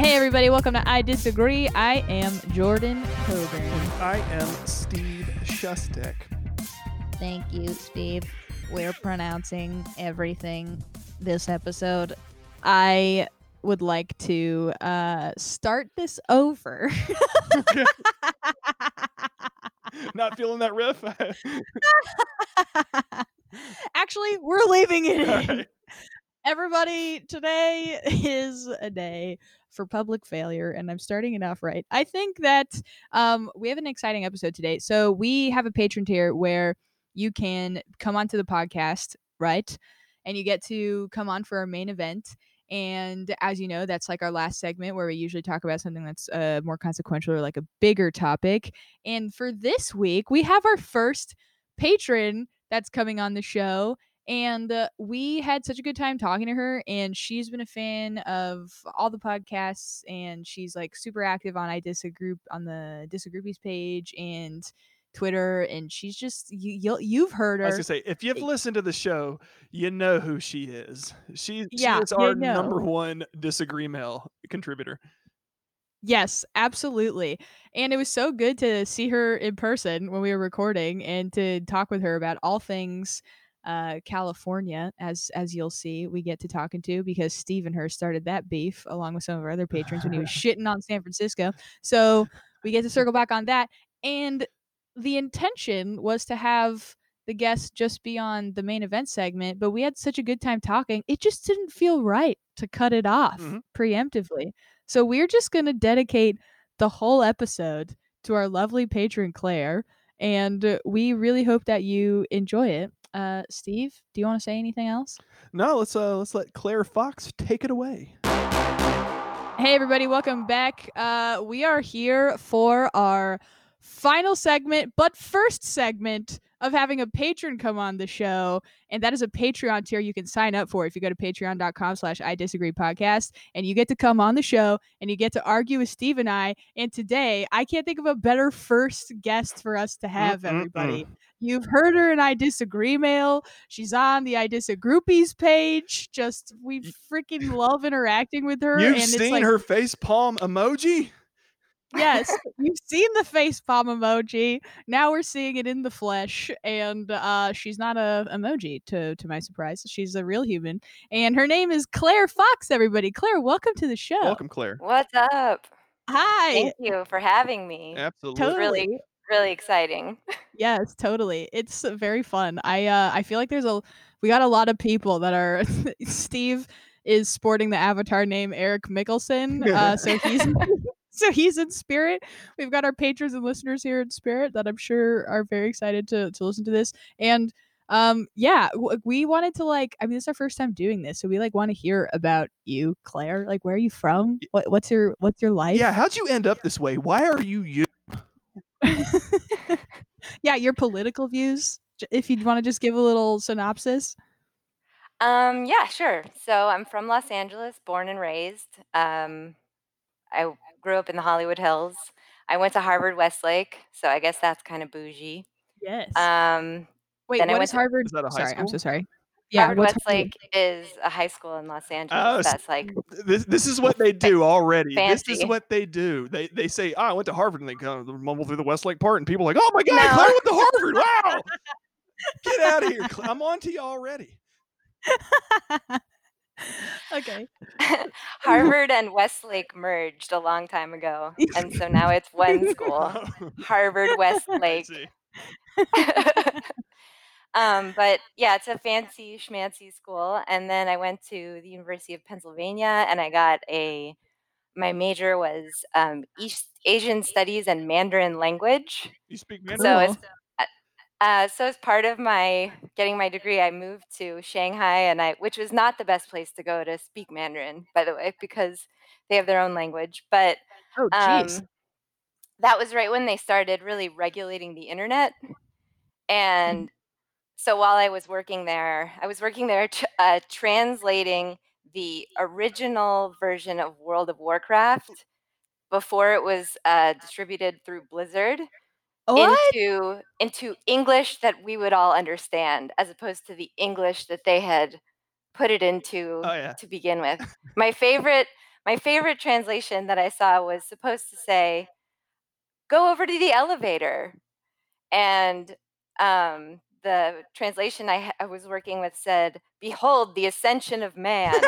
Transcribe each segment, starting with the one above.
Hey, everybody, welcome to I Disagree. I am Jordan Coburn. I am Steve Shustek. Thank you, Steve. We're pronouncing everything this episode. I would like to uh, start this over. Not feeling that riff? Actually, we're leaving it in. right. Everybody, today is a day for public failure, and I'm starting it off right. I think that um, we have an exciting episode today. So we have a patron tier where you can come onto the podcast, right? And you get to come on for our main event. And as you know, that's like our last segment where we usually talk about something that's uh, more consequential or like a bigger topic. And for this week, we have our first patron that's coming on the show and uh, we had such a good time talking to her and she's been a fan of all the podcasts and she's like super active on i disagree on the disagroupies page and twitter and she's just you you'll, you've heard I was her gonna say, if you've listened to the show, you know who she is. She, Yeah, she is our know. number one disagree mail contributor. Yes, absolutely. And it was so good to see her in person when we were recording and to talk with her about all things uh California as as you'll see we get to talking to because and her started that beef along with some of our other patrons when he was shitting on San Francisco. So we get to circle back on that and the intention was to have the guests just be on the main event segment, but we had such a good time talking. It just didn't feel right to cut it off Mhm. preemptively. So we're just going to dedicate the whole episode to our lovely patron Claire, and we really hope that you enjoy it. Uh, Steve, do you want to say anything else? No, let's uh let's let Claire Fox take it away. Hey everybody, welcome back. Uh, we are here for our final segment, but first segment of having a patron come on the show, and that is a Patreon tier you can sign up for if you go to patreon.com slash I disagree podcast, and you get to come on the show and you get to argue with Steve and I. And today, I can't think of a better first guest for us to have, Mm-mm-mm. everybody. You've heard her in I Disagree Mail. She's on the I Disagroupies page. Just we freaking love interacting with her. You've and it's seen like, her face palm emoji? Yes, you've seen the face palm emoji. Now we're seeing it in the flesh, and uh, she's not a emoji to to my surprise. She's a real human, and her name is Claire Fox. Everybody, Claire, welcome to the show. Welcome, Claire. What's up? Hi. Thank you for having me. Absolutely. Totally. Really, really exciting. Yes, totally. It's uh, very fun. I uh I feel like there's a we got a lot of people that are Steve is sporting the avatar name Eric Mickelson. Uh so he's so he's in spirit. We've got our patrons and listeners here in spirit that I'm sure are very excited to to listen to this. And um yeah, we wanted to like I mean this is our first time doing this, so we like want to hear about you, Claire. Like where are you from? What what's your what's your life? Yeah, how'd you end up this way? Why are you you? yeah, your political views. If you'd want to just give a little synopsis. Um, yeah, sure. So I'm from Los Angeles, born and raised. Um, I grew up in the Hollywood Hills. I went to Harvard Westlake, so I guess that's kind of bougie. Yes. Um, Wait, then I went is to- Harvard? Is that a high Sorry, I'm so sorry. Yeah, Harvard what's Harvard? Westlake is a high school in Los Angeles. Oh, s- that's like This this is what they do already. This is what they do. They they say, oh, I went to Harvard, and they kind of mumble through the Westlake part, and people are like, oh my god, No. Claire went to Harvard. Wow, get out of here. I'm on to you already. okay. Harvard and Westlake merged a long time ago, and so now it's one school, Harvard Westlake. um, but yeah, it's a fancy schmancy school. And then I went to the University of Pennsylvania, and I got a. My major was um, East Asian Studies and Mandarin language. You speak Mandarin? So uh, so as part of my getting my degree, I moved to Shanghai, and I which was not the best place to go to speak Mandarin, by the way, because they have their own language. But Oh, jeez. um, that was right when they started really regulating the internet. And so while I was working there, I was working there tr- uh, translating the original version of World of Warcraft before it was uh, distributed through Blizzard what? into into English that we would all understand, as opposed to the English that they had put it into Oh, yeah. to begin with. My favorite my favorite translation that I saw was supposed to say, "Go over to the elevator," and um, the translation I, ha- I was working with said, "Behold the ascension of man."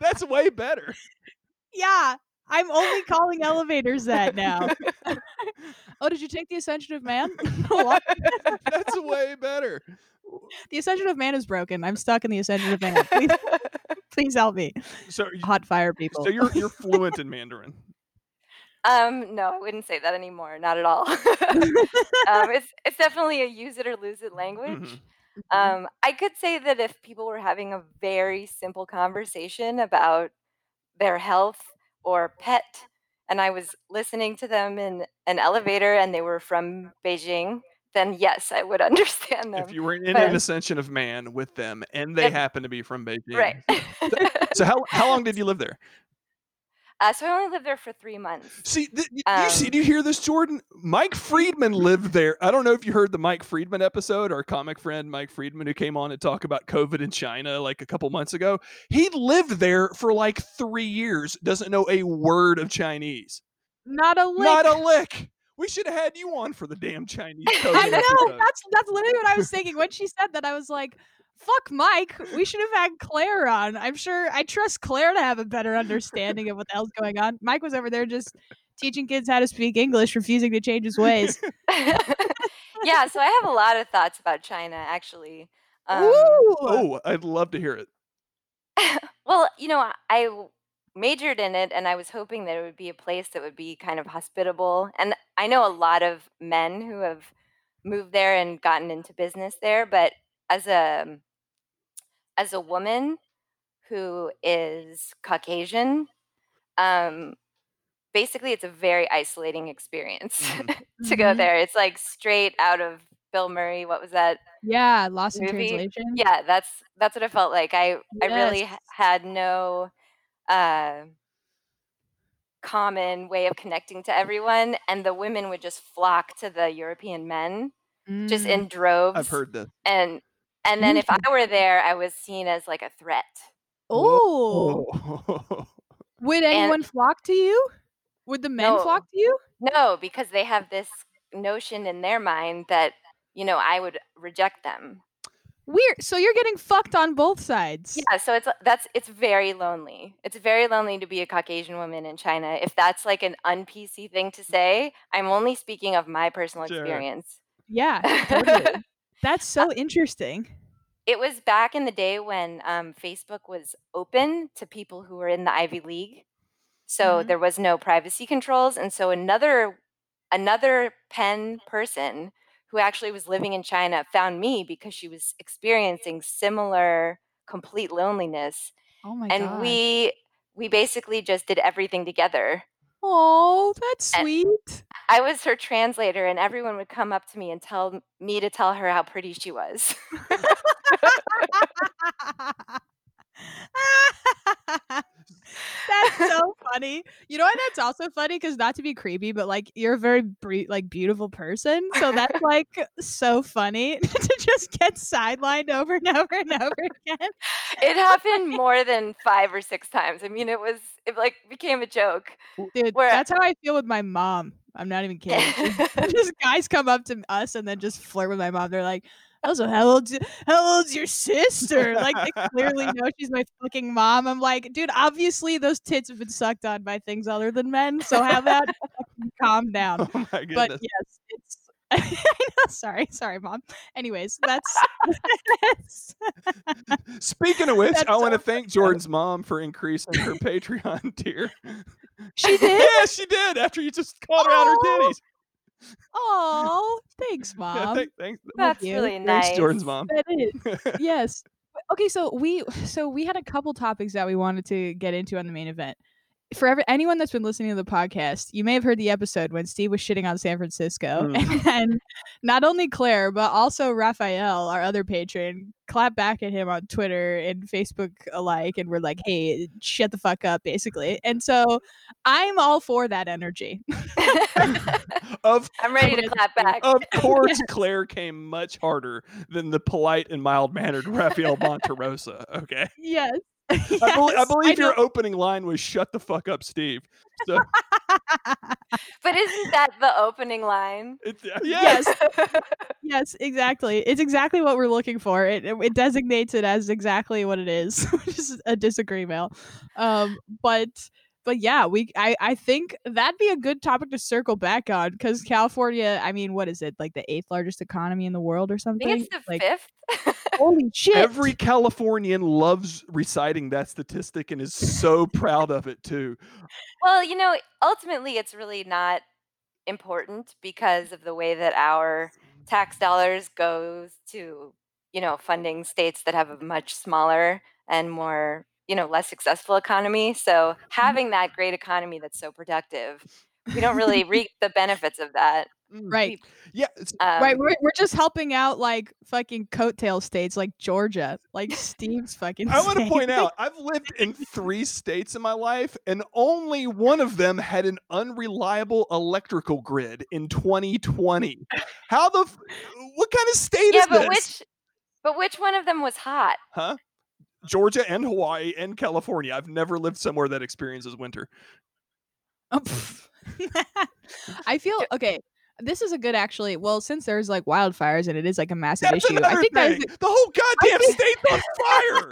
That's way better. yeah, I'm only calling elevators that now. oh, did you take the Ascension of Man? That's way better. the Ascension of Man is broken. I'm stuck in the Ascension of Man. Please, please help me. So, y- Hot fire people. so you're you're fluent in Mandarin. um, no, I wouldn't say that anymore. Not at all. um, it's it's definitely a use it or lose it language. Mhm. Um, I could say that if people were having a very simple conversation about their health or pet, and I was listening to them in an elevator and they were from Beijing, then yes, I would understand them. If you were in but- an ascension of man with them, and they If- happen to be from Beijing, right. So how how long did you live there? Uh, so I only lived there for three months. See, th- y- you see, Um, do you hear this, Jordan? Mike Friedman lived there. I don't know if you heard the Mike Friedman episode, our comic friend Mike Friedman, who came on to talk about COVID in China like a couple months ago. He lived there for like three years, doesn't know a word of Chinese, Not a lick. not a lick. We should have had you on for the damn Chinese COVID I know. episode. That's that's literally what I was thinking when she said that. I was like, "Fuck, Mike. We should have had Claire on. I'm sure. I trust Claire to have a better understanding of what the hell's going on." Mike was over there just teaching kids how to speak English, refusing to change his ways. yeah, so I have a lot of thoughts about China actually. Um, Oh, I'd love to hear it. Well, you know, I majored in it and I was hoping that it would be a place that would be kind of hospitable. And I know a lot of men who have moved there and gotten into business there, but as a as a woman who is Caucasian, um basically it's a very isolating experience to go Mhm. there. It's like straight out of Bill Murray. What was that? Yeah, lost in translation. Yeah, that's that's what it felt like. I I really had no uh, common way of connecting to everyone, and the women would just flock to the European men just Mm. in droves. I've heard this. and and then if I were there, I was seen as like a threat. Oh, would anyone flock to you? Would the men No. flock to you? No, because they have this notion in their mind that you know I would reject them. Weird. So you're getting fucked on both sides. Yeah, so it's uh, that's it's very lonely. It's very lonely to be a Caucasian woman in China. If that's like an un-PC thing to say, I'm only speaking of my personal Sure. experience. Yeah. Totally. That's so interesting. it was back in the day when um, Facebook was open to people who were in the Ivy League. So Mhm. there was no privacy controls, and so another another pen person who actually was living in China found me because she was experiencing similar complete loneliness, Oh my and god. we we basically just did everything together. Oh, that's and- sweet. I was her translator, and everyone would come up to me and tell m- me to tell her how pretty she was. that's so funny. You know why that's also funny? Because not to be creepy, but like you're a very bre- like beautiful person, so that's like so funny to just get sidelined over and over and over again. it happened more than five or six times. I mean, it was it like became a joke. Dude, Where- that's how I feel with my mom. I'm not even kidding. Just guys come up to us and then just flirt with my mom. They're like, "Also, how old's how old's your sister?" Like they clearly know she's my fucking mom. I'm like, dude, obviously those tits have been sucked on by things other than men. So how about calm down? Oh my. But yes, it's. I know, sorry, sorry, mom. Anyways, that's, that's Speaking of which, That's I want to so thank Jordan's mom for increasing her Patreon tier. she did. yeah, she did. After you just called her out her Aw, titties. Oh, thanks, Yeah, mom. thanks, That's you. really thanks, nice. Jordan's mom. That is. yes. Okay, so we so we had a couple topics that we wanted to get into on the main event. For every, anyone that's been listening to the podcast, you may have heard the episode when Steve was shitting on San Francisco, Mm. and not only Claire but also Raphael, our other patron, clapped back at him on Twitter and Facebook alike, and we're like, "Hey, shut the fuck up," basically. And so, I'm all for that energy. Of I'm ready to clap back. of course, Claire came much harder than the polite and mild mannered Rafael Monterosa. Okay. yes, I, bel- I believe know. your opening line was "Shut the fuck up, Steve." So But isn't that the opening line? it's, yeah, Yes. Yes, exactly. It's exactly what we're looking for. It it, it designates it as exactly what it is, which is a disagreement. Um, but but yeah, we I I think that'd be a good topic to circle back on because California. I mean, what is it like the eighth largest economy in the world or I something? think it's the like fifth. holy shit! Every Californian loves reciting that statistic and is so proud of it too. well, you know, ultimately, it's really not important because of the way that our tax dollars goes to, you know, funding states that have a much smaller and more, you know, less successful economy. So having that great economy that's so productive, we don't really reap the benefits of that. right, Yeah, it's, Um, right. We're we're just helping out like fucking coattail states like Georgia, like Steve's fucking. I want to point out I've lived in three states in my life, and only one of them had an unreliable electrical grid in 2020. How the? f- What kind of state yeah, is but this? which, but which one of them was hot? Huh? Georgia and Hawaii and California. I've never lived somewhere that experiences winter. Oh. I feel okay. This is a good actually. Well, since there's like wildfires and it is like a massive That's issue, I think that is. The whole goddamn think- state's on fire.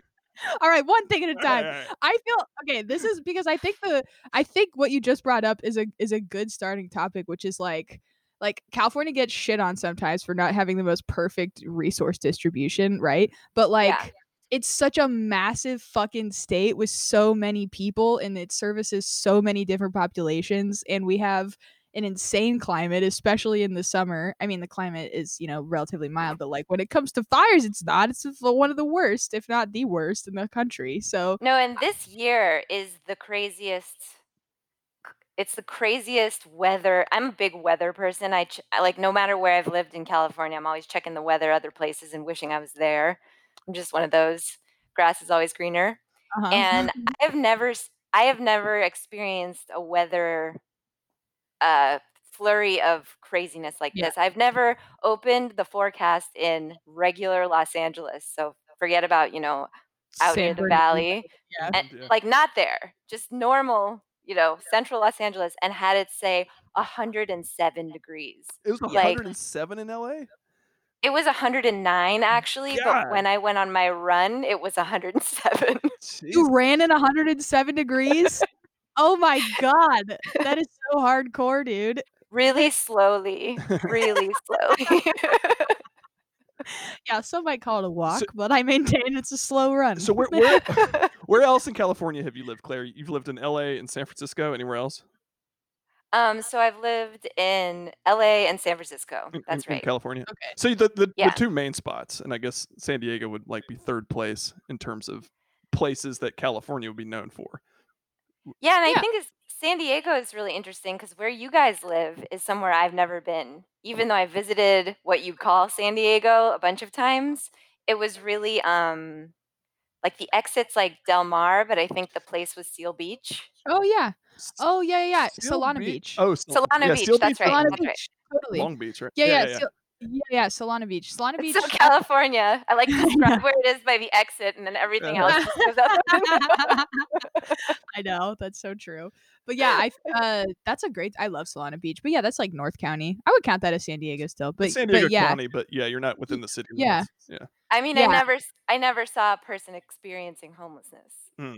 all right. One thing at a time. right, all right. I feel okay. This is because I think the I think what you just brought up is a is a good starting topic, which is like like California gets shit on sometimes for not having the most perfect resource distribution, right? But like Yeah. It's such a massive fucking state with so many people and it services so many different populations and we have an insane climate especially in the summer i mean the climate is you know relatively mild but like when it comes to fires it's not it's one of the worst if not the worst in the country so No, and this year is the craziest. It's the craziest weather. I'm a big weather person. I, ch- like no matter where I've lived in California, I'm always checking the weather other places and wishing I was there. I'm just one of those. Grass is always greener. uh-huh. And I've never, s- I have never experienced a weather uh, flurry of craziness like Yeah. this. I've never opened the forecast in regular Los Angeles. So forget about you know out San near the valley yeah. and, Yeah. like not there, just normal, you know, central Los Angeles, and had it say 107 degrees. It was Like- 107 in LA. It was 109 actually, God. but when I went on my run, it was 107. you ran in 107 degrees oh my god that is so hardcore dude really slowly, really slowly. yeah some might call it a walk but i maintain it's a slow run So where, where where else in California have you lived, Claire? You've lived in LA and San Francisco. Anywhere else? Um, so I've lived in LA and San Francisco. In- That's in, in right. California. okay So the, the Yeah. the two main spots, and I guess San Diego would like be third place in terms of places that California would be known for. Yeah, and I Yeah. think it's, San Diego is really interesting because where you guys live is somewhere I've never been. Even though I visited what you call San Diego a bunch of times, it was really um like the exits like Del Mar, but I think the place was Seal Beach. oh yeah S- oh yeah yeah, yeah Seal solana beach, Oh, Sol- Solana yeah, Beach, Seal that's right, solana that's right. beach totally Long Beach, right? yeah yeah yeah. Sil- yeah, yeah, Solana Beach. Solana Beach. So California, I like to describe where it is by the exit, and then everything Yeah. else just goes out the window. I know that's so true. But yeah, I uh that's a great. I love Solana Beach. But yeah, that's like North County. I would count that as San Diego still. But San Diego but yeah, County, but yeah, you're not within the city. yeah. limits. Yeah. I mean, Yeah. I never, I never saw a person experiencing homelessness.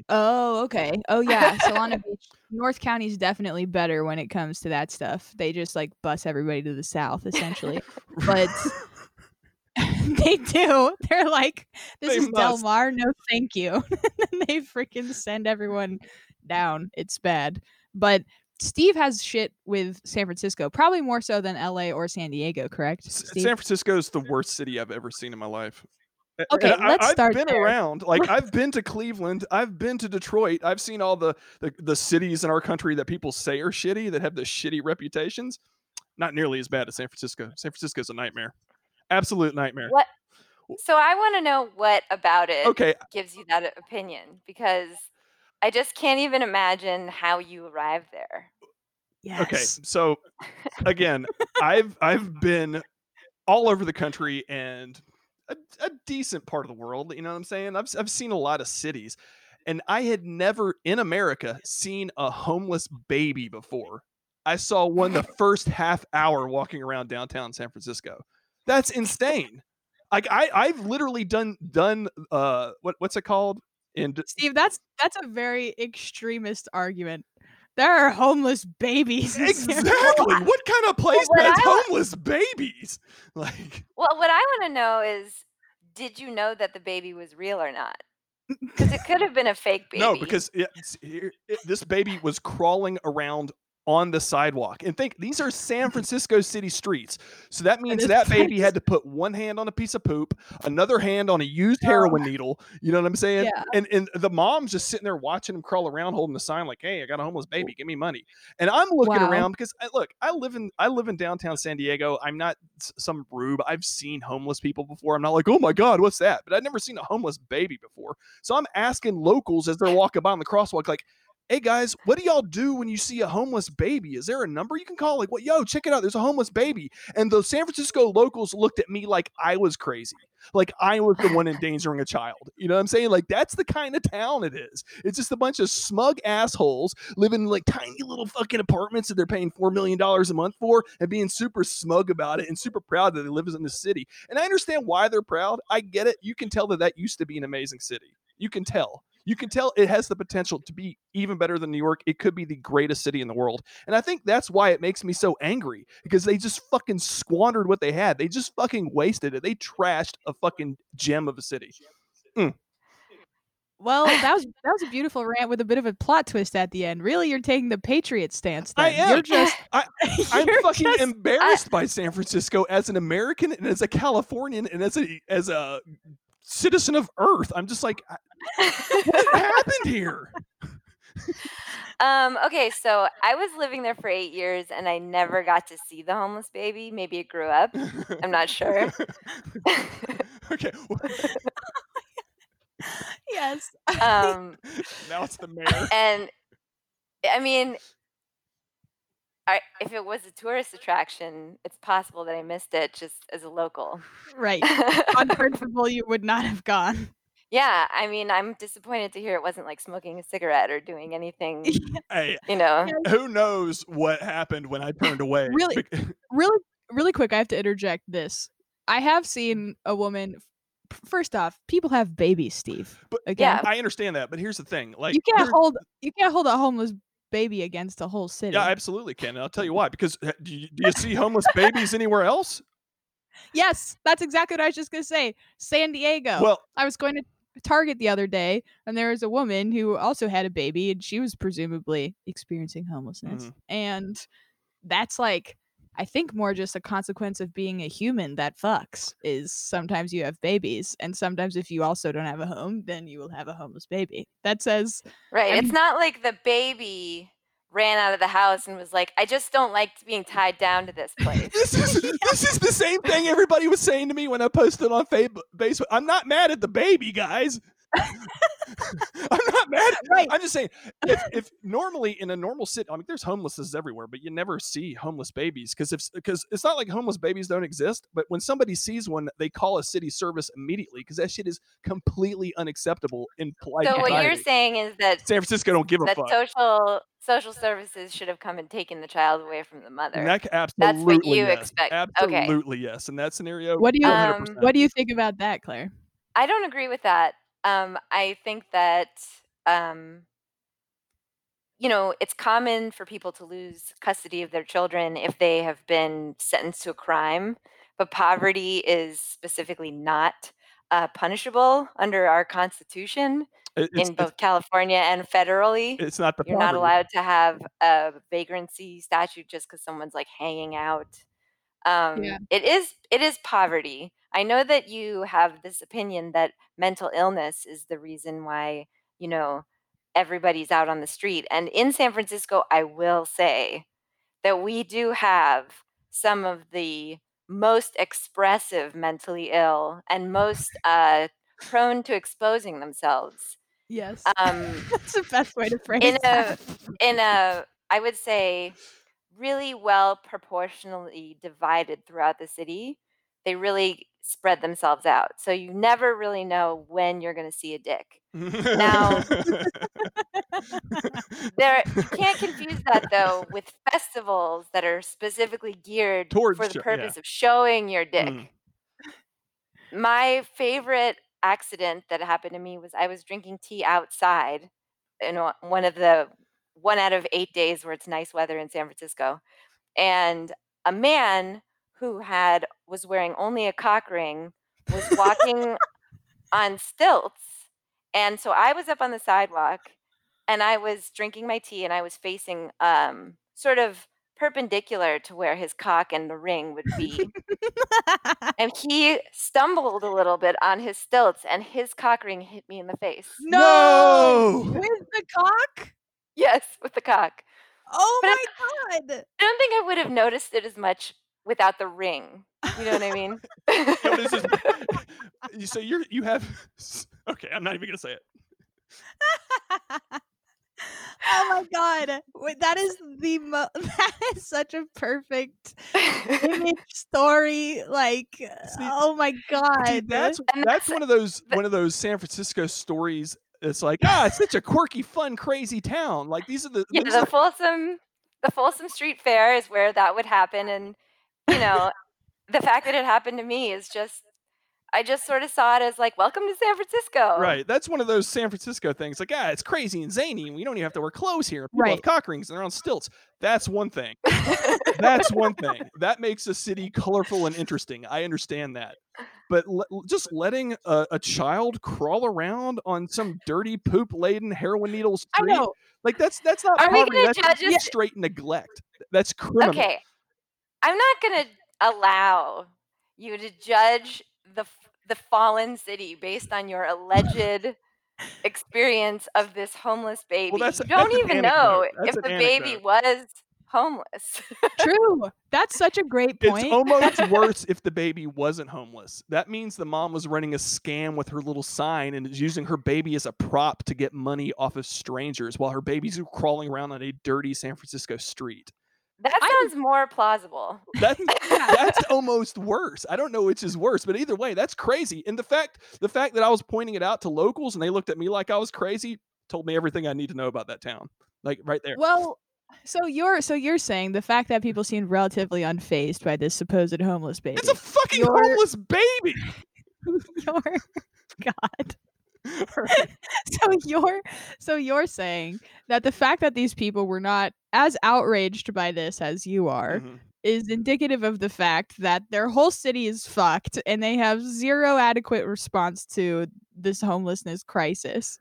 Oh, okay. Oh yeah, Solana Beach. North County's definitely better when it comes to that stuff. They just like bus everybody to the south essentially. but they do. They're like, this They is Del. Mar, no thank you. and they freaking send everyone down. It's bad. But Steve has shit with San Francisco, probably more so than LA or San Diego, correct? Steve? San Francisco is the worst city I've ever seen in my life. A- and Okay, I, let's I've been there. around. Like I've been to Cleveland. I've been to Detroit. I've seen all the, the the cities in our country that people say are shitty that have the shitty reputations. Not nearly as bad as San Francisco. San Francisco's a nightmare. Absolute nightmare. What? So I want to know what about it Okay, gives you that opinion because I just can't even imagine how you arrived there. yes. Okay, so again, I've I've been all over the country, and a, a decent part of the world. You know what I'm saying? I've I've seen a lot of cities, and I had never in America seen a homeless baby before. I saw one the first half hour walking around downtown San Francisco. That's insane. Like I I've literally done done uh what what's it called? In Steve, that's that's a very extremist argument. There are homeless babies. exactly. What kind of place what has I wa- homeless babies? Like Well, what I want to know is, did you know that the baby was real or not? Because it could have been a fake baby. No, because it, it- this baby was crawling around on the sidewalk. And think these are San Francisco city streets. So that means that baby had to put one hand on a piece of poop, another hand on a used heroin needle. You know what I'm saying? Yeah. And and the mom's just sitting there watching him crawl around holding the sign like, "Hey, I got a homeless baby. Give me money." And I'm looking Wow. around because I, look, I live in I live in downtown San Diego. I'm not some rube. I've seen homeless people before. I'm not like, "Oh my god, what's that?" But I've never seen a homeless baby before. So I'm asking locals as they're walking by on the crosswalk, like, hey guys, what do y'all do when you see a homeless baby? Is there a number you can call? Like, what, yo, check it out. There's a homeless baby. And the San Francisco locals looked at me like I was crazy. Like I was the one endangering a child. You know what I'm saying? Like that's the kind of town it is. It's just a bunch of smug assholes living in like tiny little fucking apartments that they're paying four million dollars a month for and being super smug about it and super proud that they live in the city. And I understand why they're proud. I get it. You can tell that that used to be an amazing city. You can tell. You can tell it has the potential to be even better than New York. It could be the greatest city in the world. And I think that's why it makes me so angry because they just fucking squandered what they had. They just fucking wasted it. They trashed a fucking gem of a city. Mm. Well, that was that was a beautiful rant with a bit of a plot twist at the end. Really, you're taking the patriot stance. I then. You're am. just I- I'm you're fucking just- embarrassed by San Francisco as an American and as a Californian and as a as a citizen of Earth. I'm just like, what happened here? Um, okay, so I was living there for eight years and I never got to see the homeless baby. Maybe it grew up. I'm not sure. okay, yes. um, now it's the mayor. and I mean, I, if it was a tourist attraction, it's possible that I missed it just as a local. right. On principle, you would not have gone. yeah, I mean, I'm disappointed to hear it wasn't like smoking a cigarette or doing anything, Hey, you know. who knows what happened when I turned away? Really? Bec- really really quick i have to interject this i have seen a woman f- first off people have babies steve But- again Yeah. I understand that, but here's the thing: like, you can't there- hold you can't hold a homeless baby against a whole city yeah, I absolutely can. And I'll tell you why. Because uh, do you, do you see homeless babies anywhere else? yes that's exactly what i was just going to say san diego Well, i was going to target the other day and there was a woman who also had a baby and she was presumably experiencing homelessness Mhm. and that's like i think more just a consequence of being a human that fucks is sometimes you have babies and sometimes if you also don't have a home then you will have a homeless baby that says Right. I it's not like the baby ran out of the house and was like, I just don't like being tied down to this place. this is this is the same thing everybody was saying to me when I posted on Facebook. I'm not mad at the baby, guys. I'm not mad. Right. I'm just saying, if, if normally in a normal city, I mean, there's homelessness everywhere, but you never see homeless babies because if because it's not like homeless babies don't exist, but when somebody sees one, they call a city service immediately because that shit is completely unacceptable in polite so what you're saying is that San Francisco don't give a that fuck. social social services should have come and taken the child away from the mother. And that, That's what you yes. expect. Okay. Absolutely yes. In that scenario, what do you 100%. what do you think about that claire I don't agree with that. Um, I think that um, you know it's common for people to lose custody of their children if they have been sentenced to a crime, but poverty is specifically not uh, punishable under our Constitution it's, in both California and federally. it's, it's not the You're not allowed to have a vagrancy statute just because someone's like hanging out. Um, Yeah. It is it is poverty. I know that you have this opinion that mental illness is the reason why you know everybody's out on the street. And in San Francisco, I will say that we do have some of the most expressive mentally ill and most uh, prone to exposing themselves. yes Um, that's the best way to phrase in a that in a i would say really well proportionally divided throughout the city they really spread themselves out. So you never really know when you're going to see a dick. Now- There you can't confuse that though with festivals that are specifically geared Towards for the show- purpose of showing your dick. Mm. My favorite accident that happened to me was I was drinking tea outside in one of the one out of 8 days where it's nice weather in San Francisco. And a man who had was wearing only a cock ring was walking on stilts. And so I was up on the sidewalk and I was drinking my tea and I was facing um sort of perpendicular to where his cock and the ring would be. and he stumbled a little bit on his stilts and his cock ring hit me in the face. No! With the cock? Yes, with the cock. Oh But my god. I don't think I would have noticed it as much without the ring. You know what I mean? It's just- you- so you're you have okay. I'm not even gonna say it. oh my god. Wait, that is the mo- that is such a perfect image story like oh my god. Dude, that's And that's that's- one of those the- one of those San Francisco stories. It's like ah, it's such a quirky, fun, crazy town. Like these are the yeah, the are- Folsom the Folsom Street Fair is where that would happen and you know, the fact that it happened to me is just I just sort of saw it as like welcome to San Francisco. right. That's one of those San Francisco things. Like ah, it's crazy and zany, and we don't even have to wear clothes here. People have Right. cock rings and they're on stilts. That's one thing. That's one thing. That makes a city colorful and interesting. I understand that. But le- just letting a, a child crawl around on some dirty poop laden heroin needle I street, know. like that's that's not Are we poverty. gonna That's judge just straight neglect. That's criminal. Okay. I'm not going to allow you to judge the the fallen city based on your alleged experience of this homeless baby. that's- you don't even know if the baby was homeless. True. That's such a great point. It's almost worse if the baby wasn't homeless. That means the mom was running a scam with her little sign and is using her baby as a prop to get money off of strangers while her baby's crawling around on a dirty San Francisco street. that I- sounds more plausible. That's that's almost worse. I don't know which is worse, but either way, that's crazy. And the fact the fact that I was pointing it out to locals and they looked at me like I was crazy told me everything I need to know about that town. Like right there. Well, so you're so you're saying the fact that people seemed relatively unfazed by this supposed homeless baby. It's a fucking You're- homeless baby. you're God. so you're so you're saying that the fact that these people were not as outraged by this as you are Mhm. is indicative of the fact that their whole city is fucked and they have zero adequate response to this homelessness crisis.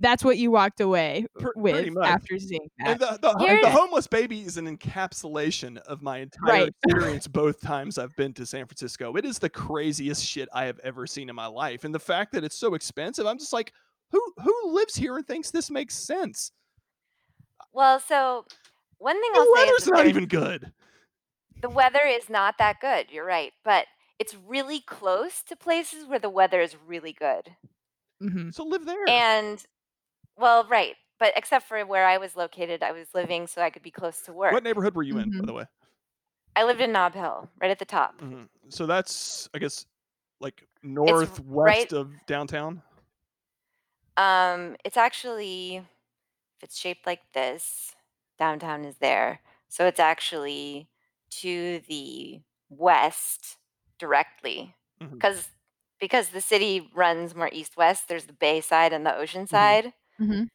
That's what you walked away with after seeing that. And the, the, and the homeless baby is an encapsulation of my entire Right. experience both times I've been to San Francisco. It is the craziest shit I have ever seen in my life. And the fact that it's so expensive, I'm just like, who who lives here and thinks this makes sense? Well, so one thing The I'll say is weather's that not even good. the weather is not that good. You're right, but it's really close to places where the weather is really good. Mm-hmm. So live there. And well, right, but except for where I was located, I was living so I could be close to work. what neighborhood were you in, by Mhm. the way? I lived in Nob Hill, right at the top. Mhm. So that's, I guess, like northwest of downtown. Um, it's actually if it's shaped like this, downtown is there. So it's actually to the west directly. Mhm. Because because the city runs more east west, there's the bay side and the ocean side. Mhm.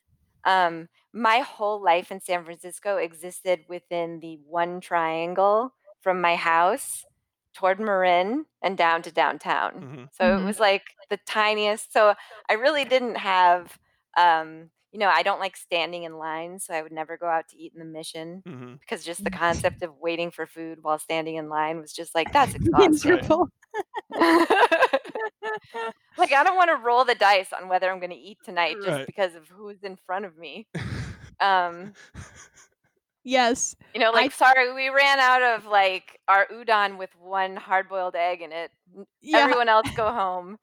Um, my whole life in San Francisco existed within the one triangle from my house toward Marin and down to downtown. Mhm. So Mhm. it was like the tiniest. So I really didn't have, um, you know, I don't like standing in line, so I would never go out to eat in the mission hmm because just the concept of waiting for food while standing in line was just like that's exhausting. Miserable. like I don't want to roll the dice on whether I'm going to eat tonight just Right. because of who's in front of me. Um, Yes. you know, I- like sorry, we ran out of like our udon with one hard-boiled egg in it. Yeah. Everyone else go home.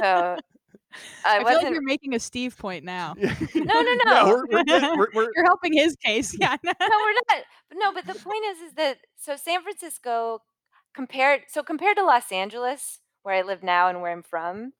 So I, I, feel wasn't. like you're making a Steve point now. No, no, no. we're, we're, get- we're, we're, You're helping his case. Yeah. no, we're not. But No, but the point is, is that so San Francisco compared so compared to Los Angeles, where I live now and where I'm from,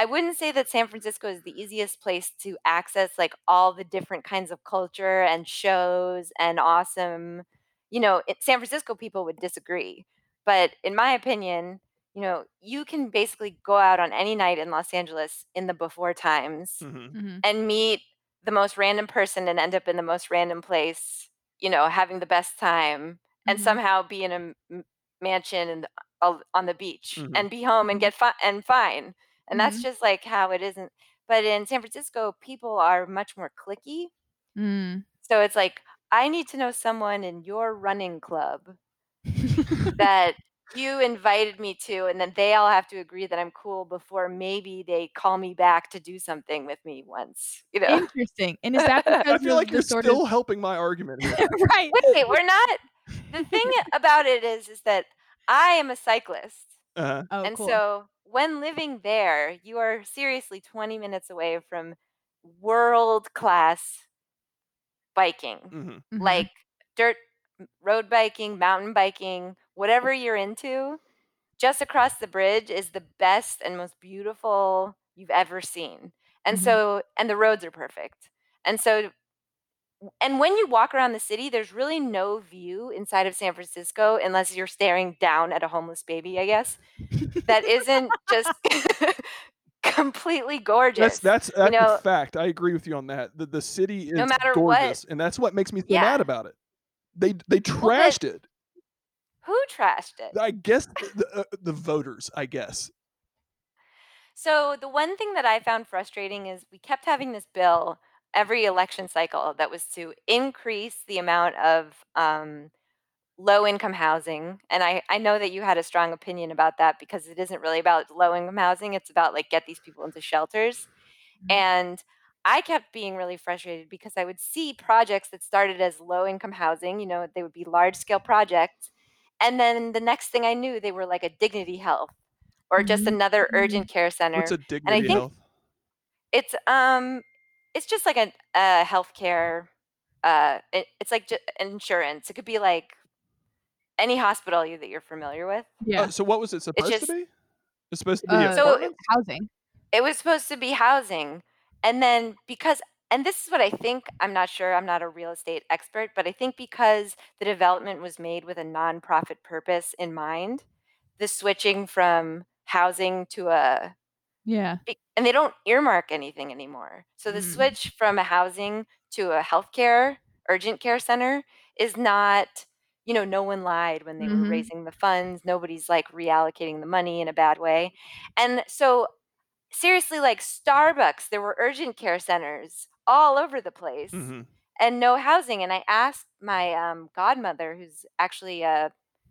I wouldn't say that San Francisco is the easiest place to access like all the different kinds of culture and shows and awesome, you know, it, San Francisco people would disagree. But in my opinion, you know, you can basically go out on any night in Los Angeles in the before times Mhm. Mhm. and meet the most random person and end up in the most random place, you know, having the best time and Mhm. somehow be in a m- m- mansion and on the beach Mhm. and be home and get fi- and fine. And that's Mhm. just like how it isn't. But in San Francisco, people are much more clicky. Mm. So it's like, I need to know someone in your running club that you invited me to, and then they all have to agree that I'm cool before maybe they call me back to do something with me once. You know? Interesting. And is that because I feel like you're sort still of helping my argument here. right? Wait, we're not. The thing about it is, is that I am a cyclist, Uh-huh. Oh, and cool. so when living there, you are seriously 20 minutes away from world class biking, Mhm. Mhm. like dirt road biking, mountain biking, whatever you're into. Just across the bridge is the best and most beautiful you've ever seen. And Mhm. so, and the roads are perfect. And so and when you walk around the city, there's really no view inside of San Francisco unless you're staring down at a homeless baby, I guess. That isn't just completely gorgeous. That's that's that's know- a fact. I agree with you on that. The the city is No matter what- gorgeous, and that's what makes me Yeah. mad about it. They they trashed it. Who trashed it? I guess the the, uh, the voters. I guess. So the one thing that I found frustrating is we kept having this bill every election cycle that was to increase the amount of um, low income housing. And I, I know that you had a strong opinion about that because it isn't really about low income housing. It's about like get these people into shelters. Mhm. And I kept being really frustrated because I would see projects that started as low income housing, you know, they would be large scale projects. And then the next thing I knew, they were like a dignity health or just Mhm. another urgent care center. What's a dignity think- health? It's um, it's just like a, a healthcare. Uh, it, it's like ju- insurance. It could be like any hospital you, that you're familiar with. Yeah. Uh, so what was it supposed just- to be? It's supposed to be Uh, So- apartments? housing. It was supposed to be housing, and then because and this is what I think. I'm not sure. I'm not a real estate expert, but I think because the development was made with a nonprofit purpose in mind, the switching from housing to a Yeah. be- and they don't earmark anything anymore. So the Mm. switch from a housing to a healthcare urgent care center is not, you know, no one lied when they Mhm. were raising the funds. Nobody's like reallocating the money in a bad way. And so seriously like Starbucks, there were urgent care centers all over the place Mhm. and no housing. And I asked my um, godmother, who's actually uh,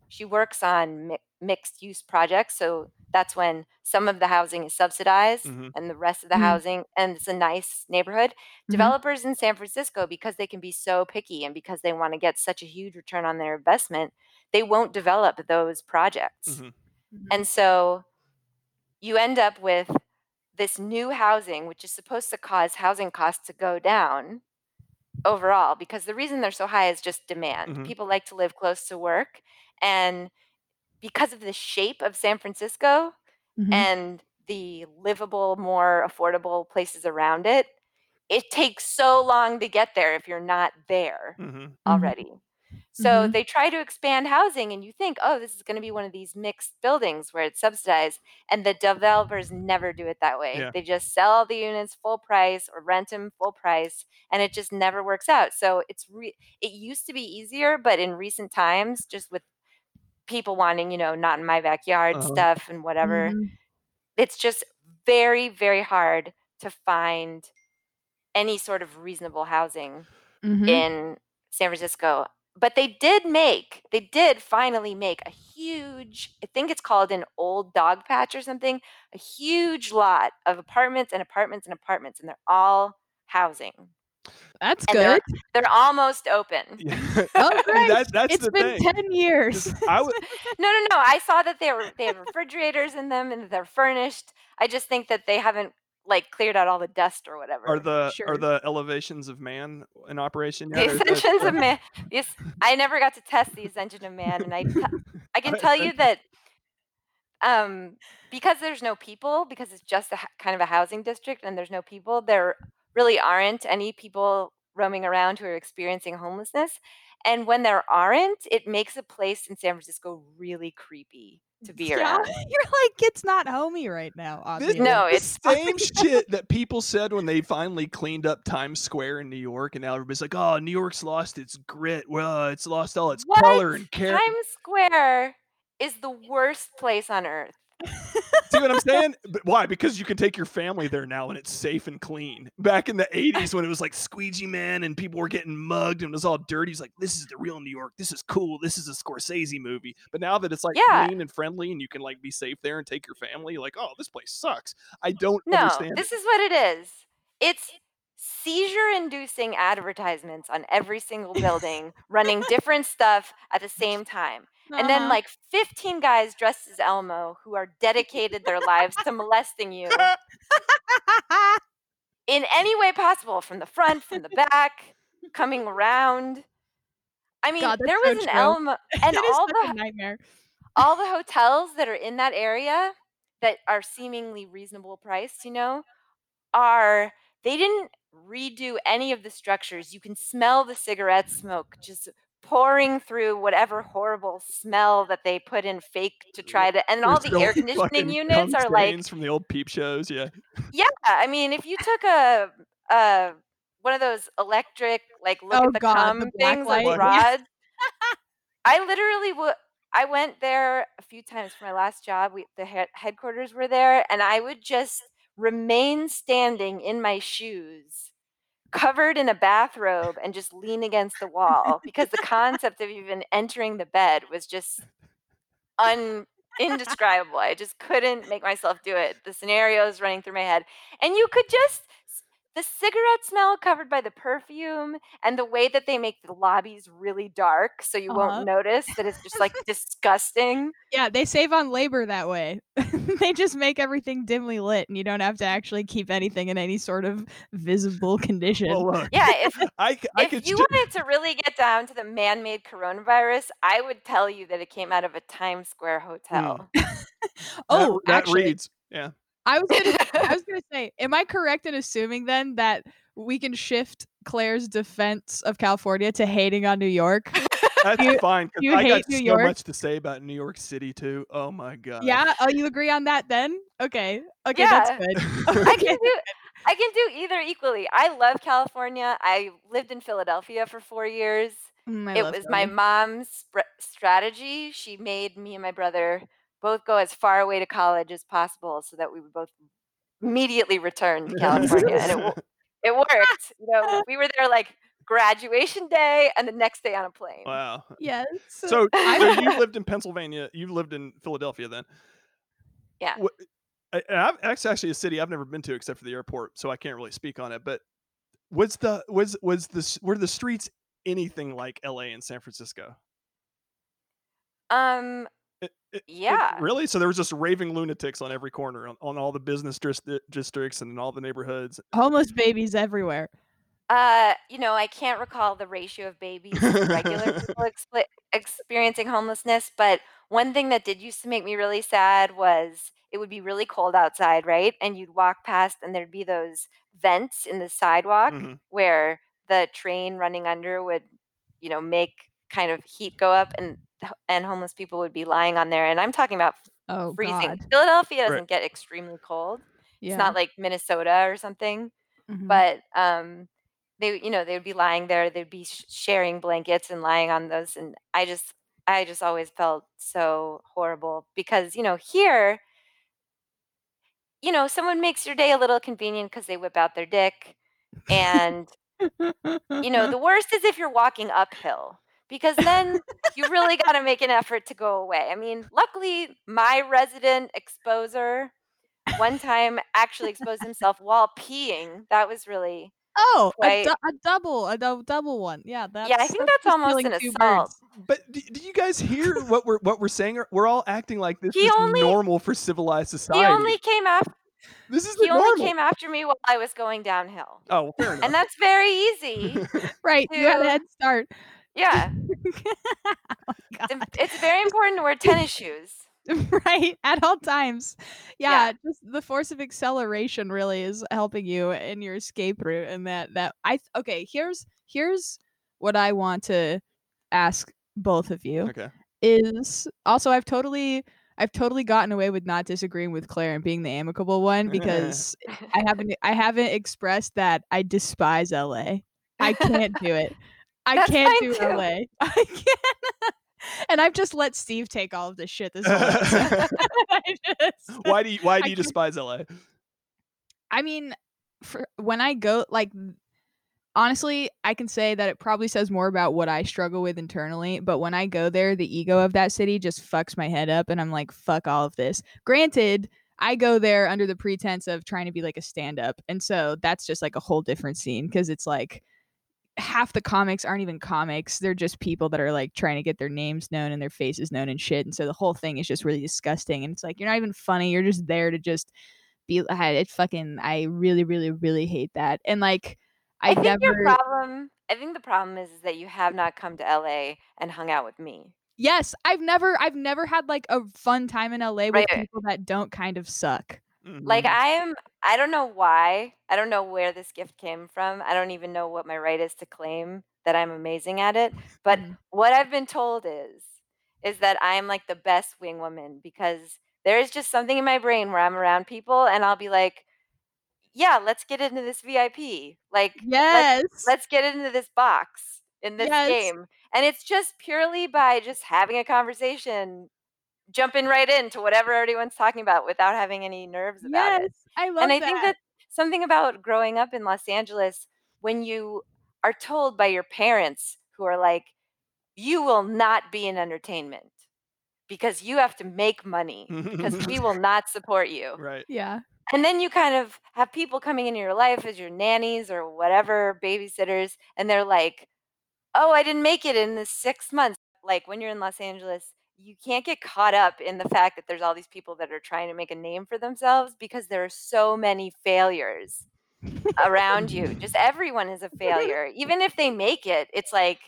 she works on mixed use projects. So that's when some of the housing is subsidized Mhm. and the rest of the Mhm. housing, and it's a nice neighborhood. Mhm. Developers in San Francisco, because they can be so picky and because they want to get such a huge return on their investment, they won't develop those projects. Mhm. Mhm. And so you end up with this new housing, which is supposed to cause housing costs to go down overall, because the reason they're so high is just demand. Mhm. People like to live close to work. And because of the shape of San Francisco Mhm. and the livable, more affordable places around it, it takes so long to get there if you're not there Mhm. already. So Mhm. they try to expand housing, and you think, oh, this is going to be one of these mixed buildings where it's subsidized. And the developers never do it that way. Yeah. They just sell the units full price or rent them full price, and it just never works out. So it's re- it used to be easier, but in recent times, just with people wanting, you know, not in my backyard Uh-huh. stuff and whatever, Mhm. it's just very, very hard to find any sort of reasonable housing Mhm. in San Francisco. But they did make, they did finally make a huge, I think it's called an old Dogpatch or something, a huge lot of apartments and apartments and apartments, and they're all housing. That's And they're- good. They're almost open. Yeah. Oh, I mean, great. that- that's It's the been thing. 10 years. Just- I would- No, no, no. I saw that they were they have refrigerators in them and they're furnished. I just think that they haven't like cleared out all the dust or whatever. Are the are the elevations of man in operation the yet? or is that ascensions of man. Yes, I never got to test the ascension of man, and I te- I can I- tell you that um, because there's no people, because it's just a h- kind of a housing district, and there's no people, there really aren't any people roaming around who are experiencing homelessness. And when there aren't, it makes a place in San Francisco really creepy to be Yeah, around. You're like it's not homey right now. This- Obviously. No, the it's same shit that people said when they finally cleaned up Times Square in New York, and now everybody's like, "Oh, New York's lost its grit. Well, it's lost all its What? color and character." Times Square is the worst place on earth. See what I'm saying? But why? Because you can take your family there now, and it's safe and clean. Back in the '80s, when it was like squeegee man and people were getting mugged and it was all dirty, it's like this is the real New York. This is cool. This is a Scorsese movie. But now that it's like Yeah. clean and friendly, and you can like be safe there and take your family, like, oh, this place sucks. I don't No, understand. this is what it is. It's seizure inducing advertisements on every single building running different stuff at the same time. And then Uh-huh. like 15 guys dressed as Elmo who are dedicated their lives to molesting you in any way possible from the front, from the back, coming around. I mean, God, there so was an true. Elmo and all the nightmare. all the hotels that are in that area that are seemingly reasonable priced, you know, are they didn't redo any of the structures. You can smell the cigarette smoke just pouring through whatever horrible smell that they put in fake to try to and all There's the air conditioning units are like from the old peep shows. Yeah. yeah, I mean if you took a uh one of those electric like look Oh at the God, cum black things light. like rods. I literally would. I went there a few times for my last job. We the head, headquarters were there, and I would just remain standing in my shoes, covered in a bathrobe, and just lean against the wall because the concept of even entering the bed was just un indescribable. I just couldn't make myself do it. The scenarios running through my head, and you could just the cigarette smell covered by the perfume and the way that they make the lobbies really dark so you Uh-huh. won't notice that it's just like disgusting. Yeah, they save on labor that way. they just make everything dimly lit, and you don't have to actually keep anything in any sort of visible condition. Well, look, Yeah, if I, c- I if could. you st- wanted to really get down to the man-made coronavirus, I would tell you that it came out of a Times Square hotel. oh, that, that actually, reads. Yeah. I was gonna, I was gonna say, am I correct in assuming then that we can shift Claire's defense of California to hating on New York? That's You- fine. 'cause you I got New so York? much to say about New York City too. Oh my god. yeah. Oh, you agree on that then? Okay. Okay, Yeah. that's good. I can do I can do either equally. I love California. I lived in Philadelphia for 4 years. Mm, it love was my mom's spr- strategy. She made me and my brother both go as far away to college as possible so that we would both immediately return to California and it it worked. You know, we were there like graduation day and the next day on a plane. wow. Yes. So, so you lived in Pennsylvania. You lived in Philadelphia then. Yeah. Wh- I, and I've, that's actually a city I've never been to except for the airport, so I can't really speak on it. But was the was was the were the streets anything like L.A. and San Francisco? Um It- it- it- Yeah. really? So there was just raving lunatics on every corner, on, on all the business dis- districts and in all the neighborhoods. Homeless babies everywhere. Uh, you know, I can't recall the ratio of babies to regular people expli experiencing homelessness, but one thing that did used to make me really sad was it would be really cold outside, right? And you'd walk past and there'd be those vents in the sidewalk Mhm. where the train running under would, you know, make kind of heat go up and h- and homeless people would be lying on there. And I'm talking about Oh freezing. God. Philadelphia doesn't get extremely cold. Yeah. It's not like Minnesota or something Mhm. but um they you know they would be lying there they'd be sh- sharing blankets and lying on those and i just i just always felt so horrible because you know here you know someone makes your day a little convenient because they whip out their dick and you know the worst is if you're walking uphill because then you really got to make an effort to go away i mean luckily my resident exposer one time actually exposed himself while peeing that was really oh, a, du- a double, a dou- double one. Yeah, that's. yeah i think that's just almost killing an two assault birds. But do, do you guys hear what we're what we're saying? We're all acting like this He is only- normal for civilized society. he society. only came after This is the he only normal. came after me while I was going downhill. Oh, well, fair enough. And that's very easy. right. You had a head start. Yeah. oh It's, it's very important to wear tennis shoes. right at all times yeah, Yeah. just the force of acceleration really is helping you in your escape route and that that i okay here's here's what i want to ask both of you okay. is also i've totally i've totally gotten away with not disagreeing with claire and being the amicable one because i haven't i haven't expressed that i despise la i can't do it i can't do too. la i can't and i've just let steve take all of this shit this whole. Just- Why do you why do you despise LA? I mean, for when I go, like, honestly, I can say that it probably says more about what I struggle with internally. But when I go there, the ego of that city just fucks my head up, and I'm like, fuck all of this. Granted, I go there under the pretense of trying to be like a stand up. And so that's just like a whole different scene because it's like half the comics aren't even comics. They're just people that are like trying to get their names known and their faces known and shit. And so the whole thing is just really disgusting. And it's like, you're not even funny. You're just there to just be, I, it fucking, I really, really, really hate that. And like, I, I, think never, your problem. I think the problem is, is that you have not come to LA and hung out with me. yes, I've never, I've never had like a fun time in LA with Right. people that don't kind of suck. Like Mhm. I am. I don't know why. I don't know where this gift came from. I don't even know what my right is to claim that I'm amazing at it. But Mhm. what I've been told is, is that I'm like the best wing woman because there is just something in my brain where I'm around people and I'll be like, yeah, let's get into this VIP. Like, Yes. let's get into this box in this Yes. game. And it's just purely by just having a conversation, jumping right into whatever everyone's talking about without having any nerves about yes. it. I love it. And I that. think that something about growing up in Los Angeles, when you are told by your parents who are like, you will not be in entertainment because you have to make money because we will not support you. right. yeah. And then you kind of have people coming into your life as your nannies or whatever, babysitters, and they're like, oh, I didn't make it in the six months. Like when you're in Los Angeles, you can't get caught up in the fact that there's all these people that are trying to make a name for themselves because there are so many failures around you. Just everyone is a failure. Even if they make it, it's like,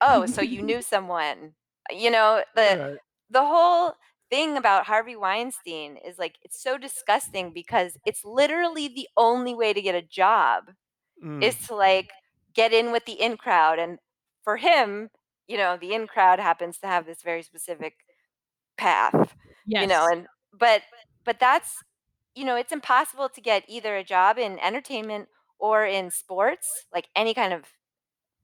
oh, so you knew someone. You know, the Right. the whole thing about Harvey Weinstein is like it's so disgusting because it's literally the only way to get a job Mm. is to like get in with the in crowd and for him, you know, the in crowd happens to have this very specific path, Yes. you know, and but but that's you know, it's impossible to get either a job in entertainment or in sports, like any kind of